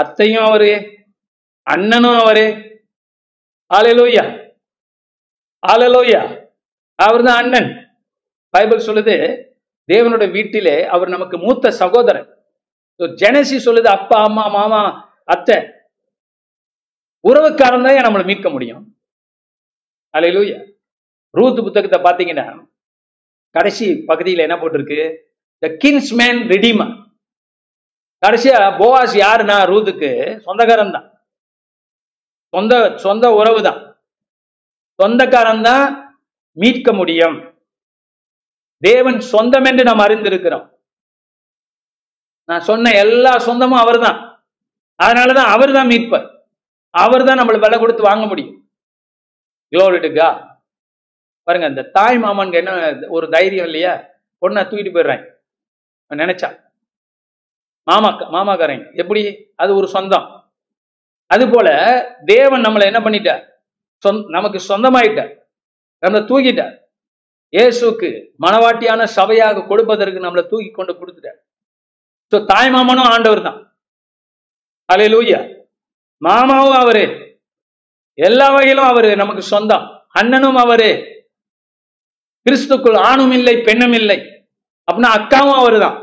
Speaker 2: அத்தையும் அவரே அண்ணனும் அவரே. ஆலையிலோயா ஆலையிலோயா அவர் தான் அண்ணன். பைபிள் சொல்லுது தேவனோட வீட்டிலே அவர் நமக்கு மூத்த சகோதரன் ஜெனசி சொல்லுது அப்பா அம்மா மாமா அத்தை. உறவுக்காரன் தான் நம்மளை மீட்க முடியும். அல்லேலூயா ரூத் புத்தகத்தை பார்த்தீங்கன்னா கடைசி பகுதியில் என்ன போட்டிருக்கு? த கின்ஸ்மேன் ரிடீமர் கடைசியா போவாஸ் யாருன்னா? ரூத்துக்கு சொந்தக்காரன் தான். சொந்த சொந்த உறவு தான். சொந்தக்காரன் தான் மீட்க முடியும். தேவன் சொந்தம் என்று நாம் அறிந்திருக்கிறோம். நான் சொன்ன எல்லா சொந்தமும் அவர்தான். அதனாலதான் அவர் தான் மீட்பர். அவர் தான் நம்மளை விலை கொடுத்து வாங்க முடியும். க்ளோரிட்டுக்கா பாருங்க இந்த தாய் மாமனுக்கு என்ன ஒரு தைரியம் இல்லையா? பொண்ணை தூக்கிட்டு போயிடுறேன் நினைச்சா. மாமா மாமாக்காரங்க எப்படி? அது ஒரு சொந்தம். அது போல தேவன் நம்மளை என்ன பண்ணிட்டார்? சொந் நமக்கு சொந்தமாயிட்டார். நம்மளை தூக்கிட்டார். இயேசுக்கு மனவாட்டியான சபையாக கொடுப்பதற்கு நம்மளை தூக்கி கொண்டு கொடுத்துட்டார். ஸோ தாய் மாமனும் ஆண்டவர் தான் அலே லூயா மாமாவும் அவரு. எல்லா வகையிலும் அவரு நமக்கு சொந்தம். அண்ணனும் அவரு. கிறிஸ்துக்குள் ஆணும் இல்லை பெண்ணும் இல்லை. அப்படின்னா அக்காவும் அவரு தான்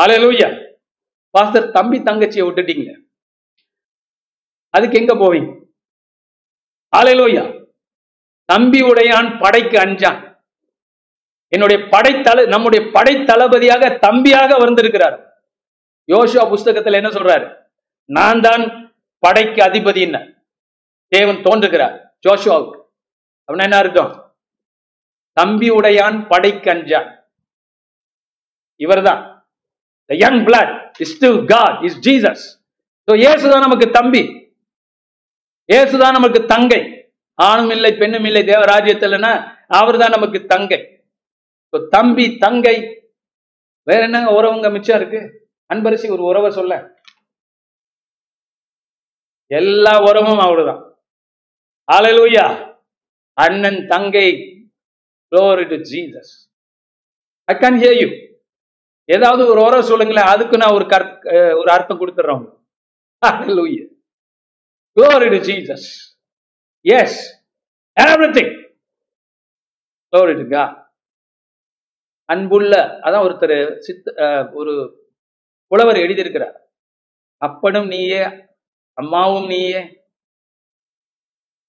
Speaker 2: அலே பாஸ்டர் தம்பி தங்கச்சியை விட்டுட்டீங்க. அதுக்கு எங்க போவீங்க? அலையிலோயா தம்பி உடையான் படைக்கு அஞ்சான். என்னுடைய படைத்தல நம்முடைய படைத்தளபதியாக தம்பியாக வந்திருக்கிறார். யோசுவா புஸ்தகத்துல என்ன சொல்றாரு? நான் தான் படைக்கு அதிபதி என்ன? தேவன் தோன்றுகிறார் ஜோஷுவாவுக்கு. அப்படின்னா என்ன அர்த்தம்? தம்பி உடையான் படைக்கு அஞ்சான் இவர்தான். Young young is is still is Jesus Jesus. இயேசுதான் நமக்கு தம்பி. இயேசுதான் நமக்கு தங்கை. ஆணும் இல்லை பெண்ணும் இல்லை தேவராஜ்யத்தில்னா அவர் தான் நமக்கு தங்கை. இப்போ தம்பி தங்கை. வேற என்ன உறவுங்க மிச்சம் இருக்கு? அன்பரசி ஒரு உறவை சொல்ல எல்லா உறவும் அவருதான். Hallelujah. அண்ணன் தங்கை glory to Jesus I can hear you ஏதாவது ஒரு உறவு சொல்லுங்களேன் அதுக்கு நான் ஒரு கற் ஒரு அர்த்தம் கொடுத்துட்றோம் glory to Jesus is everything glory to கா அன்புள்ள அதான் ஒருத்தர் சித்த ஒரு புலவர் எழுதியிருக்கிறார். அப்பனும் நீயே அம்மாவும் நீயே.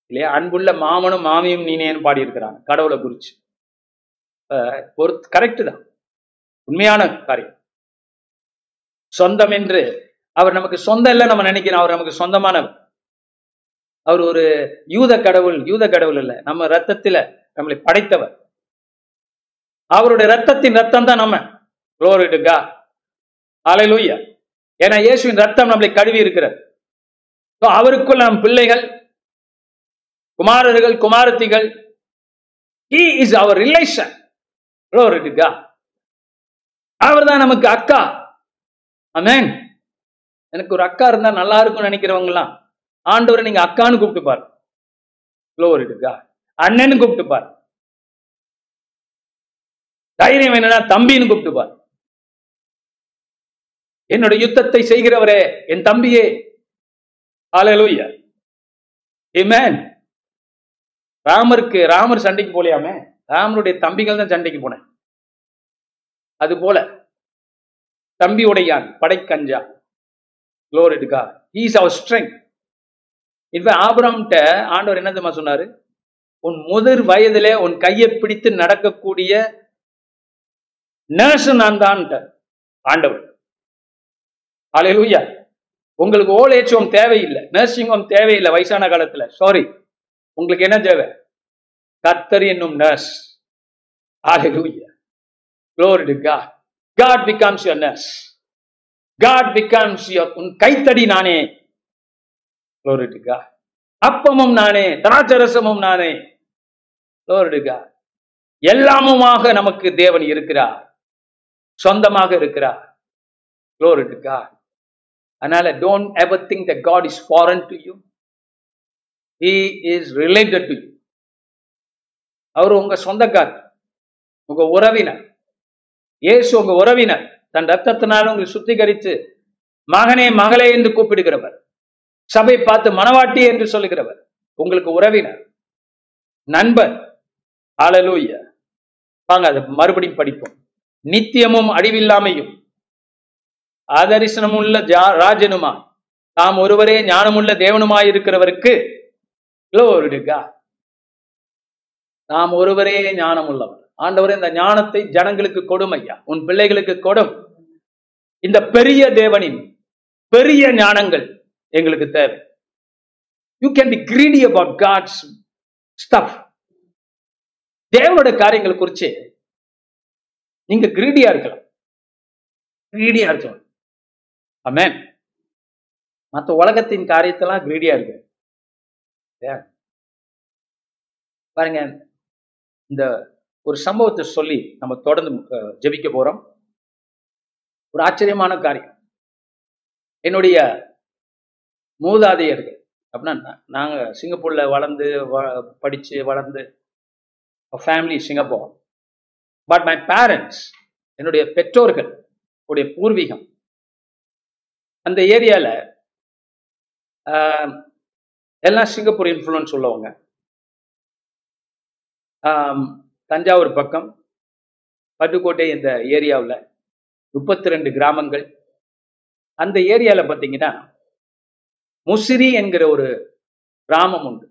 Speaker 2: இல்லையா? அன்புள்ள மாமனும் மாமியும் நீனேன்னு பாடியிருக்கிறாங்க. கடவுளை குறிச்சு. அஹ், ஒரு தான். உண்மையான காரியம். சொந்தம் என்று அவர் நமக்கு சொந்தம் இல்லை நம்ம நினைக்கிறோம். அவர் நமக்கு சொந்தமானவர். அவர் ஒரு யூத கடவுள் யூத கடவுள் இல்ல. நம்ம ரத்தத்துல நம்மளை படைத்தவர். அவருடைய ரத்தத்தின் ரத்தம் தான் நம்ம. Glory to ஏன்னா இயேசுவின் ரத்தம் நம்மளை கழுவி இருக்கிறது. அவருக்குள் நம் பிள்ளைகள் குமாரர்கள் குமாரத்திகள். He is our relation Glory அவர் தான் நமக்கு அக்கா. அமேன் எனக்கு ஒரு அக்கா இருந்தா நல்லா இருக்கும்னு நினைக்கிறவங்கலாம் ஆண்டவரை நீங்க அக்கான்னு கூப்பிட்டு பாரு. Glory to அண்ணன்னு கூப்பிட்டு பாரு. தைரியம் என்னன்னா தம்பின்னு கூப்பிட்டு பாரு. என்னோட யுத்தத்தை செய்கிறவரே என் தம்பியே. ஹalleluya amen. ராமருக்கு ராமர் சண்டைக்கு போலையாமே? ராமருடைய தம்பிகள் தான் சண்டைக்கு போனேன். அது போல தம்பி உடையான் படைக்கஞ்சா. Glory to God. He is our இப்ப ஆண்டவர் என்ன தெரியுமா சொன்னாரு? உன் முதிர் வயதிலே உன் கையை பிடித்து நடக்கக்கூடிய நர்ஸ் நான் தான் ஆண்டவர். அலையூயா உங்களுக்கு ஓல் ஏஜ் ஹோம் தேவையில்லை நர்சிங் ஹோம் தேவையில்லை வயசான காலத்துல. சாரி உங்களுக்கு என்ன தேவை? கத்தர் என்னும் nurse hallelujah glory to God. God becomes your nurse. God becomes your உன் கைத்தடி நானே. Glory to God. அப்பமும் நானே திராட்சரசமும் நானே. Glory to God. எல்லாமுமாக நமக்கு தேவன் இருக்கிறார். சொந்தமாக இருக்கிறார். Glory to God. அதனால don't ever think the God is foreign to you he is related to you அவர் உங்க சொந்தக்கார் உங்க உறவினர். இயேசு உங்க உறவினர். தன் ரத்தத்தினால் உங்களை சுத்திகரித்து மகனே மகளே என்று கூப்பிடுகிறவர். சபை பார்த்து மனவாட்டி என்று சொல்லுகிறவர். உங்களுக்கு உறவினர் நண்பர். ஹalleluya வாங்க அதை மறுபடியும் படிப்போம். நித்தியமும் அழிவில்லாமையும். ஆதரிசனமுள்ள ஜா- ராஜனுமா? தாம் ஒருவரே ஞானமுள்ள தேவனுமாயிருக்கிறவருக்கு இருக்கிறவருக்கு நாம் ஒருவரே ஞானம் உள்ளவர் ஆண்டவர் இந்த ஞானத்தை ஜனங்களுக்கு கொடும் ஐயா. உன் பிள்ளைகளுக்கு கொடும். இந்த பெரிய தேவனின் பெரிய ஞானங்கள் எங்களுக்கு தேவை. You can be greedy about God's stuff தேவனோட காரியங்கள் குறிச்சு நீங்க கிரீடியா இருக்கலாம். கிரீடியா இருக்கலாம். அமேன் மற்ற உலகத்தின் காரியத்தெல்லாம் கிரீடியா இருக்கு. பாருங்க இந்த ஒரு சம்பவத்தை சொல்லி நம்ம தொடர்ந்து ஜெபிக்க போறோம். ஒரு ஆச்சரியமான காரியம். என்னுடைய மூதாதையர்கள் அப்படின்னா நாங்க சிங்கப்பூர்ல வளர்ந்து வ- படிச்சு வளர்ந்து family Singapore but my parents என்னுடைய பெற்றோர்கள் உடைய பூர்வீகம் அந்த ஏரியால எல்லாம் சிங்கப்பூர் இன்ஃப்ளூயன்ஸ் உள்ளவங்க. தஞ்சாவூர் பக்கம் பட்டுக்கோட்டை இந்த ஏரியாவில் முப்பத்தி ரெண்டு கிராமங்கள். அந்த ஏரியாவில் பார்த்தீங்கன்னா முசிறி என்கிற ஒரு கிராமம் உண்டு.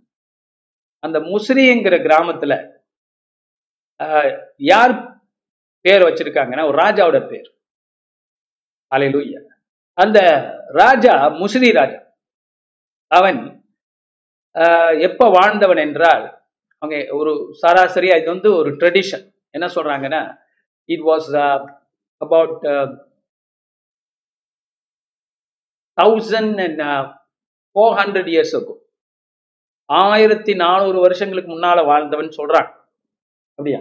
Speaker 2: அந்த முசிறி என்கிற கிராமத்துல ஆஹ், யார் பேர் வச்சிருக்காங்கன்னா ஒரு ராஜாவோட பேர். அலையிலூயா. அந்த ராஜா முசிறி ராஜா அவன் எப்ப வாழ்ந்தவன் என்றால் அவங்க ஒரு சராசரியா இது வந்து ஒரு ட்ரெடிஷன் என்ன சொல்றாங்கன்னா it was about thousand and four hundred years இருக்கும் ஆயிரத்தி நானூறு வருஷங்களுக்கு முன்னால வாழ்ந்தவன் சொல்றான். அப்படியா?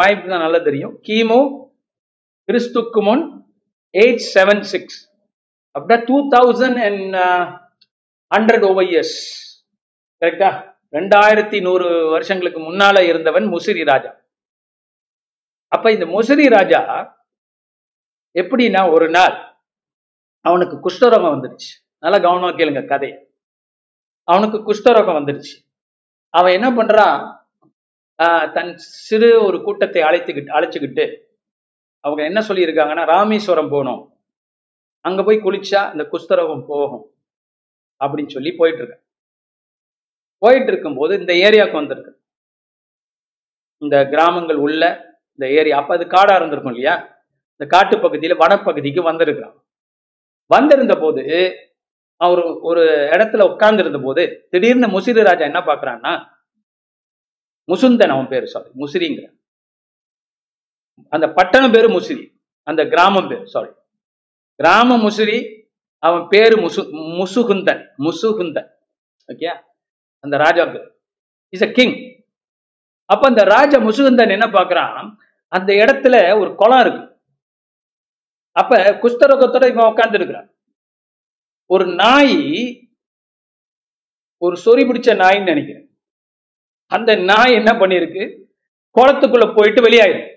Speaker 2: வாய்ப்பு தான் நல்லா தெரியும். கிமு கிறிஸ்துக்கு முன் எயிட் செவன் சிக்ஸ் அப்படின்னா two thousand and hundred over years கரெக்டா ரெண்டாயிரத்தி நூறு வருஷங்களுக்கு முன்னால இருந்தவன் முசிறி ராஜா. அப்ப இந்த முசிறி ராஜா எப்படின்னா ஒரு நாள் அவனுக்கு குஷ்டரோகம் வந்துடுச்சு நல்லா கவனமா கேளுங்க கதை அவனுக்கு குஷ்டரோகம் வந்துடுச்சு அவன் என்ன பண்றான்? ஆஹ் தன் சிறு ஒரு கூட்டத்தை அழைத்துக்கிட்டு அழைச்சுக்கிட்டு அவங்க என்ன சொல்லியிருக்காங்கன்னா ராமேஸ்வரம் போனோம். அங்க போய் குளிச்சா இந்த குஸ்தரகம் போகும். அப்படின்னு சொல்லி போயிட்டு இருக்க போயிட்டு இருக்கும்போது இந்த ஏரியாவுக்கு வந்திருக்கு. இந்த கிராமங்கள் உள்ள இந்த ஏரியா அப்ப அது காடா இருந்திருக்கும் இல்லையா? இந்த காட்டு பகுதியில வனப்பகுதிக்கு வந்திருக்கிறான். வந்திருந்த போது அவர் ஒரு இடத்துல உட்கார்ந்து இருந்த போது திடீர்னு முசிறி ராஜா என்ன பாக்குறான்னா முசுந்தன் அவன் பேரு சாரி முசிறிங்கிற. அந்த பட்டணம் பேரு முசிறி. அந்த கிராமம் பேரு சாரி கிராம முசிறி அவன் பேரு முசு முசுகுந்தன் முசுகுந்தன். ஓகே அந்த ராஜா இஸ் அ கிங் அப்ப அந்த ராஜா முசுகுந்தன் என்ன பாக்குறான் அந்த இடத்துல ஒரு குளம் இருக்கு. அப்ப குஸ்தரோகத்தோட இவன் உட்கார்ந்து இருக்கிறான் ஒரு நாய் ஒரு சொறி பிடிச்ச நாயின்னு நினைக்கிறேன். அந்த நாய் என்ன பண்ணிருக்கு குளத்துக்குள்ள போயிட்டு வெளியாயிருக்கு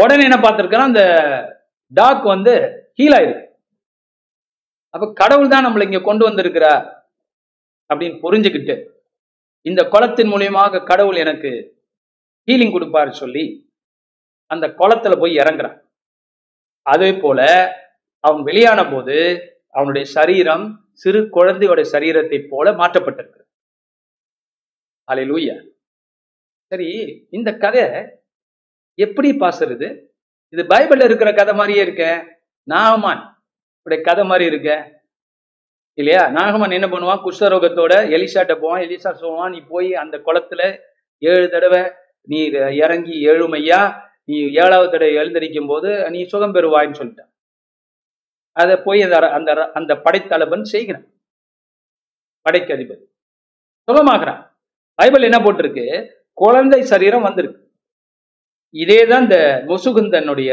Speaker 2: உடனே என்ன பார்த்திருக்கான் அந்த டாக் வந்து ஹீல் ஆயிருக்கு. அப்ப கடவுள் தான் நம்மளை இங்க கொண்டு வந்திருக்கிறா அப்படின்னு புரிஞ்சுக்கிட்டு இந்த குளத்தின் மூலியமாக கடவுள் எனக்கு ஹீலிங் கொடுப்பாரு சொல்லி அந்த குளத்துல போய் இறங்குறான். அதே போல அவன் வெளியான போது அவனுடைய சரீரம் சிறு குழந்தையோட சரீரத்தை போல மாற்றப்பட்டிருக்கு. அலையிலூயா சரி இந்த கதை எப்படி பாசுறது? இது பைபிள்ல இருக்கிற கதை மாதிரியே இருக்க. நாகமான். இப்படி கதை மாதிரி இருக்க. இல்லையா? நாகமான் என்ன பண்ணுவான்? குஷ்டரோகத்தோட எலிசாட்ட போவான். எலிசா சொல்லுவான் நீ போய் அந்த குளத்துல ஏழு தடவை நீ இறங்கி ஏழுமையா நீ ஏழாவது தடவை எழுந்தரிக்கும் போது நீ சுகம் பெறுவாய்ன்னு சொல்லிட்டான். அதை போய் அந்த அந்த அந்த படைத்தலைவன் செய்கிறான். படைக்கு அதிபதி. சுகமாகறான். பைபிள் என்ன போட்டிருக்கு? குழந்தை சரீரம் வந்திருக்கு. இதே தான் இந்த முசுகுந்தனுடைய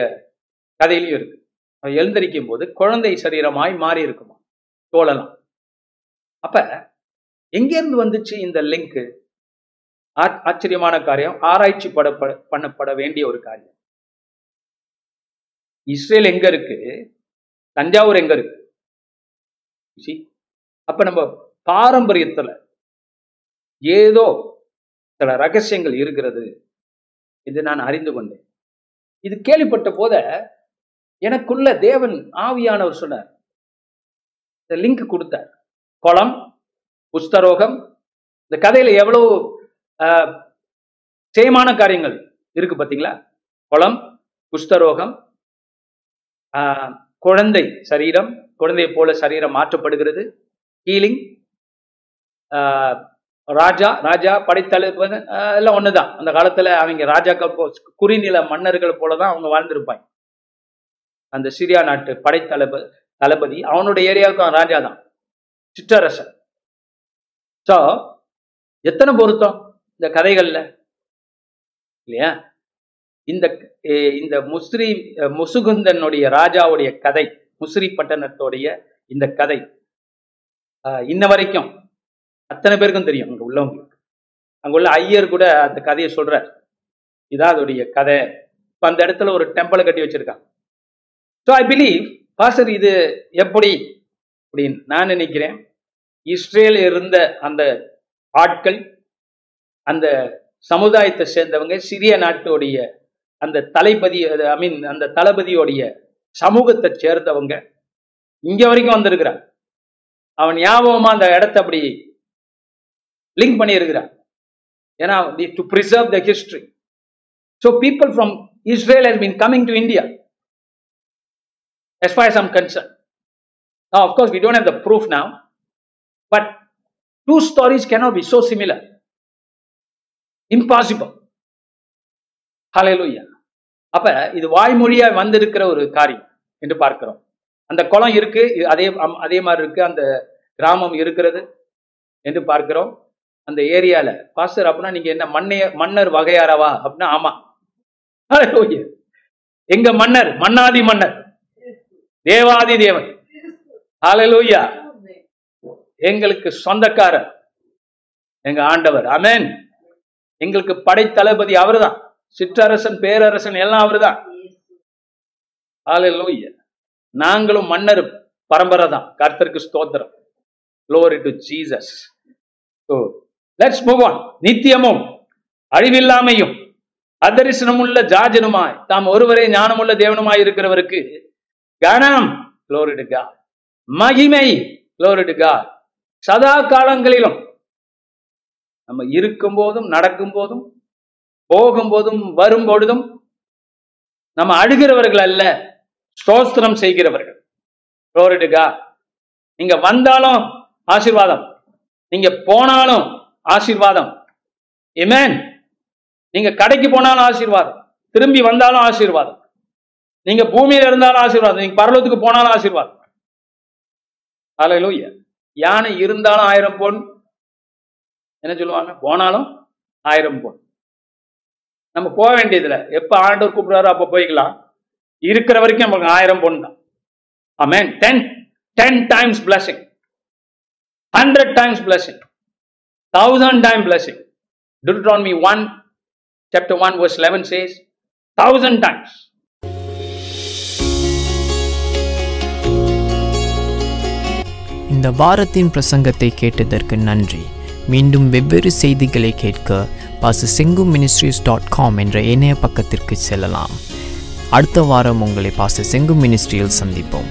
Speaker 2: கதையிலையும் இருக்கு. அவன் எழுந்தரிக்கும் போது குழந்தை சரீரமாய் மாறி இருக்குமா தோழலாம். அப்ப எங்கேருந்து வந்துச்சு இந்த லிங்க் ஆச்சரியமான காரியம். ஆராய்ச்சி பட பண்ணப்பட வேண்டிய ஒரு காரியம். இஸ்ரேல் எங்க இருக்கு? தஞ்சாவூர் எங்க இருக்கு? அப்ப நம்ம பாரம்பரியத்துல ஏதோ சில ரகசியங்கள் இருக்கிறது. என்று நான் அறிந்து கொண்டேன். இது கேள்விப்பட்ட போத எனக்குள்ள தேவன் ஆவியானவர் சொன்னார். இந்த லிங்க் கொடுத்தார். குளம் புஸ்தரோகம் இந்த கதையில எவ்வளவு ஆஹ், சேமான காரியங்கள் இருக்கு பாத்தீங்களா? குளம் குஷ்டரோகம் ஆஹ், குழந்தை சரீரம் குழந்தையை போல சரீரம் மாற்றப்படுகிறது ஹீலிங் ராஜா ராஜா படைத்தலைவர் எல்லாம் ஒண்ணுதான். அந்த காலத்துல அவங்க ராஜாக்கள் போ குறிநில மன்னர்கள் போலதான் அவங்க வாழ்ந்திருப்பாங்க. அந்த சிரியா நாட்டு படைத்தளபதி தளபதி அவனுடைய ஏரியாவுக்கு அவன் ராஜா தான் சிற்றரசன். ஸோ எத்தனை பொருத்தம் இந்த கதைகள்ல? இல்லையா? இந்த இந்த முஸ்ரி முசுகுந்தனுடைய ராஜாவுடைய கதை முஸ்ரி பட்டணத்துடைய இந்த கதை. ஆஹ், இன்ன வரைக்கும் அத்தனை பேருக்கும் தெரியும் அங்க உள்ளவங்களுக்கு. அங்குள்ள ஐயர் கூட அந்த கதையை சொல்கிறார் இதான் அதோடைய கதை. இப்ப அந்த இடத்துல ஒரு டெம்பிளை கட்டி வச்சிருக்காங்க. ஸோ ஐ பிலீவ் பாஸ்டர் இது எப்படி? அப்படின்னு நான் நினைக்கிறேன். இஸ்ரேல் இருந்த அந்த ஆட்கள் அந்த சமுதாயத்தை சேர்ந்தவங்க சிறிய நாட்டுடைய அந்த தலைபதி ஐ மீன் அந்த தளபதியோடைய சமூகத்தை சேர்ந்தவங்க இங்க வரைக்கும் வந்திருக்கிறான் அவன் ஞாபகமா அந்த இடத்தை அப்படி லிங்க் பண்ணியிருக்கிறார் ஏன்னா to preserve the history so people from Israel has been coming to India as far as concern concerned. Now, of course, we don't have the proof now, but two stories cannot be so similar. அப்ப இது வாய்மொழியா வந்திருக்கிற ஒரு காரியம் என்று பார்க்கிறோம் அந்த குளம் இருக்கு அதே அதே மாதிரி இருக்கு அந்த கிராமம் இருக்கிறது என்று பார்க்கிறோம் அந்த ஏரியால பாஸ்டர் அப்படின்னா நீங்க என்ன மன்னைய மன்னர் வகையாரவா? அப்படின்னா ஆமா. எங்க மன்னர்? மன்னாதி மன்னர். தேவாதி தேவன். ஹலலூயா எங்களுக்கு சொந்தக்காரர். எங்க ஆண்டவர். அமேன் எங்களுக்கு படைத்தளபதி அவர்தான். சிற்றரசன் பேரரசன் எல்லாம் அவர்தான். ஹalleluya. நாங்களும் மன்னர் பரம்பரை தான் கர்த்தருக்கு ஸ்தோத்திரம். Glory to Jesus oh let's move on நித்தியமும் அழிவில்லாமையும் அதரிசனமுள்ள ஜாஜனுமாய் தாம் ஒருவரே ஞானமுள்ள தேவனுமாய் இருக்கிறவருக்கு கணம் குளோரிடுகா மகிமை குளோரிடுகா சதா காலங்களிலும் நம்ம இருக்கும் போதும் நடக்கும் போதும் போகும் போதும் வரும் பொழுதும் நம்ம அழுகிறவர்கள் அல்ல ஸ்தோஸ்திரம் செய்கிறவர்கள். குளோரிடுகா நீங்க வந்தாலும் ஆசீர்வாதம். நீங்க போனாலும் ஆசீர்வாதம். ஏமேன் நீங்க கடைக்கு போனாலும் ஆசீர்வாதம். திரும்பி வந்தாலும் ஆசீர்வாதம். நீங்க பூமியில இருந்தாலும் ஆசீர்வாதம். நீங்க பரலோத்துக்கு போனாலும் ஆசீர்வாதம். ஹalleluya யானை இருந்தாலும் ஆயிரம் பொன். என்ன சொல்லுவாங்க? போனாலும் ஆயிரம் பொன். நம்ம போக வேண்டியதுல எப்ப ஆண்டவர் கூப்பிடுறாரோ அப்ப போய்க்கலாம். இருக்கிற வரைக்கும் நமக்கு ஆயிரம் பொன் தான். ஆமேன் ten ten times blessing hundred times blessing thousand time blessing. Deuteronomy 1 chapter 1 verse 11 says thousand times.
Speaker 1: இந்த வாரத்தின் பிரசங்கத்தை கேட்டதற்கு நன்றி. மீண்டும் வெவ்வேறு செய்திகளை கேட்க பாச செங்கு மினிஸ்ட்ரிஸ் டாட் காம் என்ற இணைய பக்கத்திற்கு செல்லலாம். அடுத்த வாரம் உங்களை பாச செங்கு மினிஸ்ட்ரியில் சந்திப்போம்.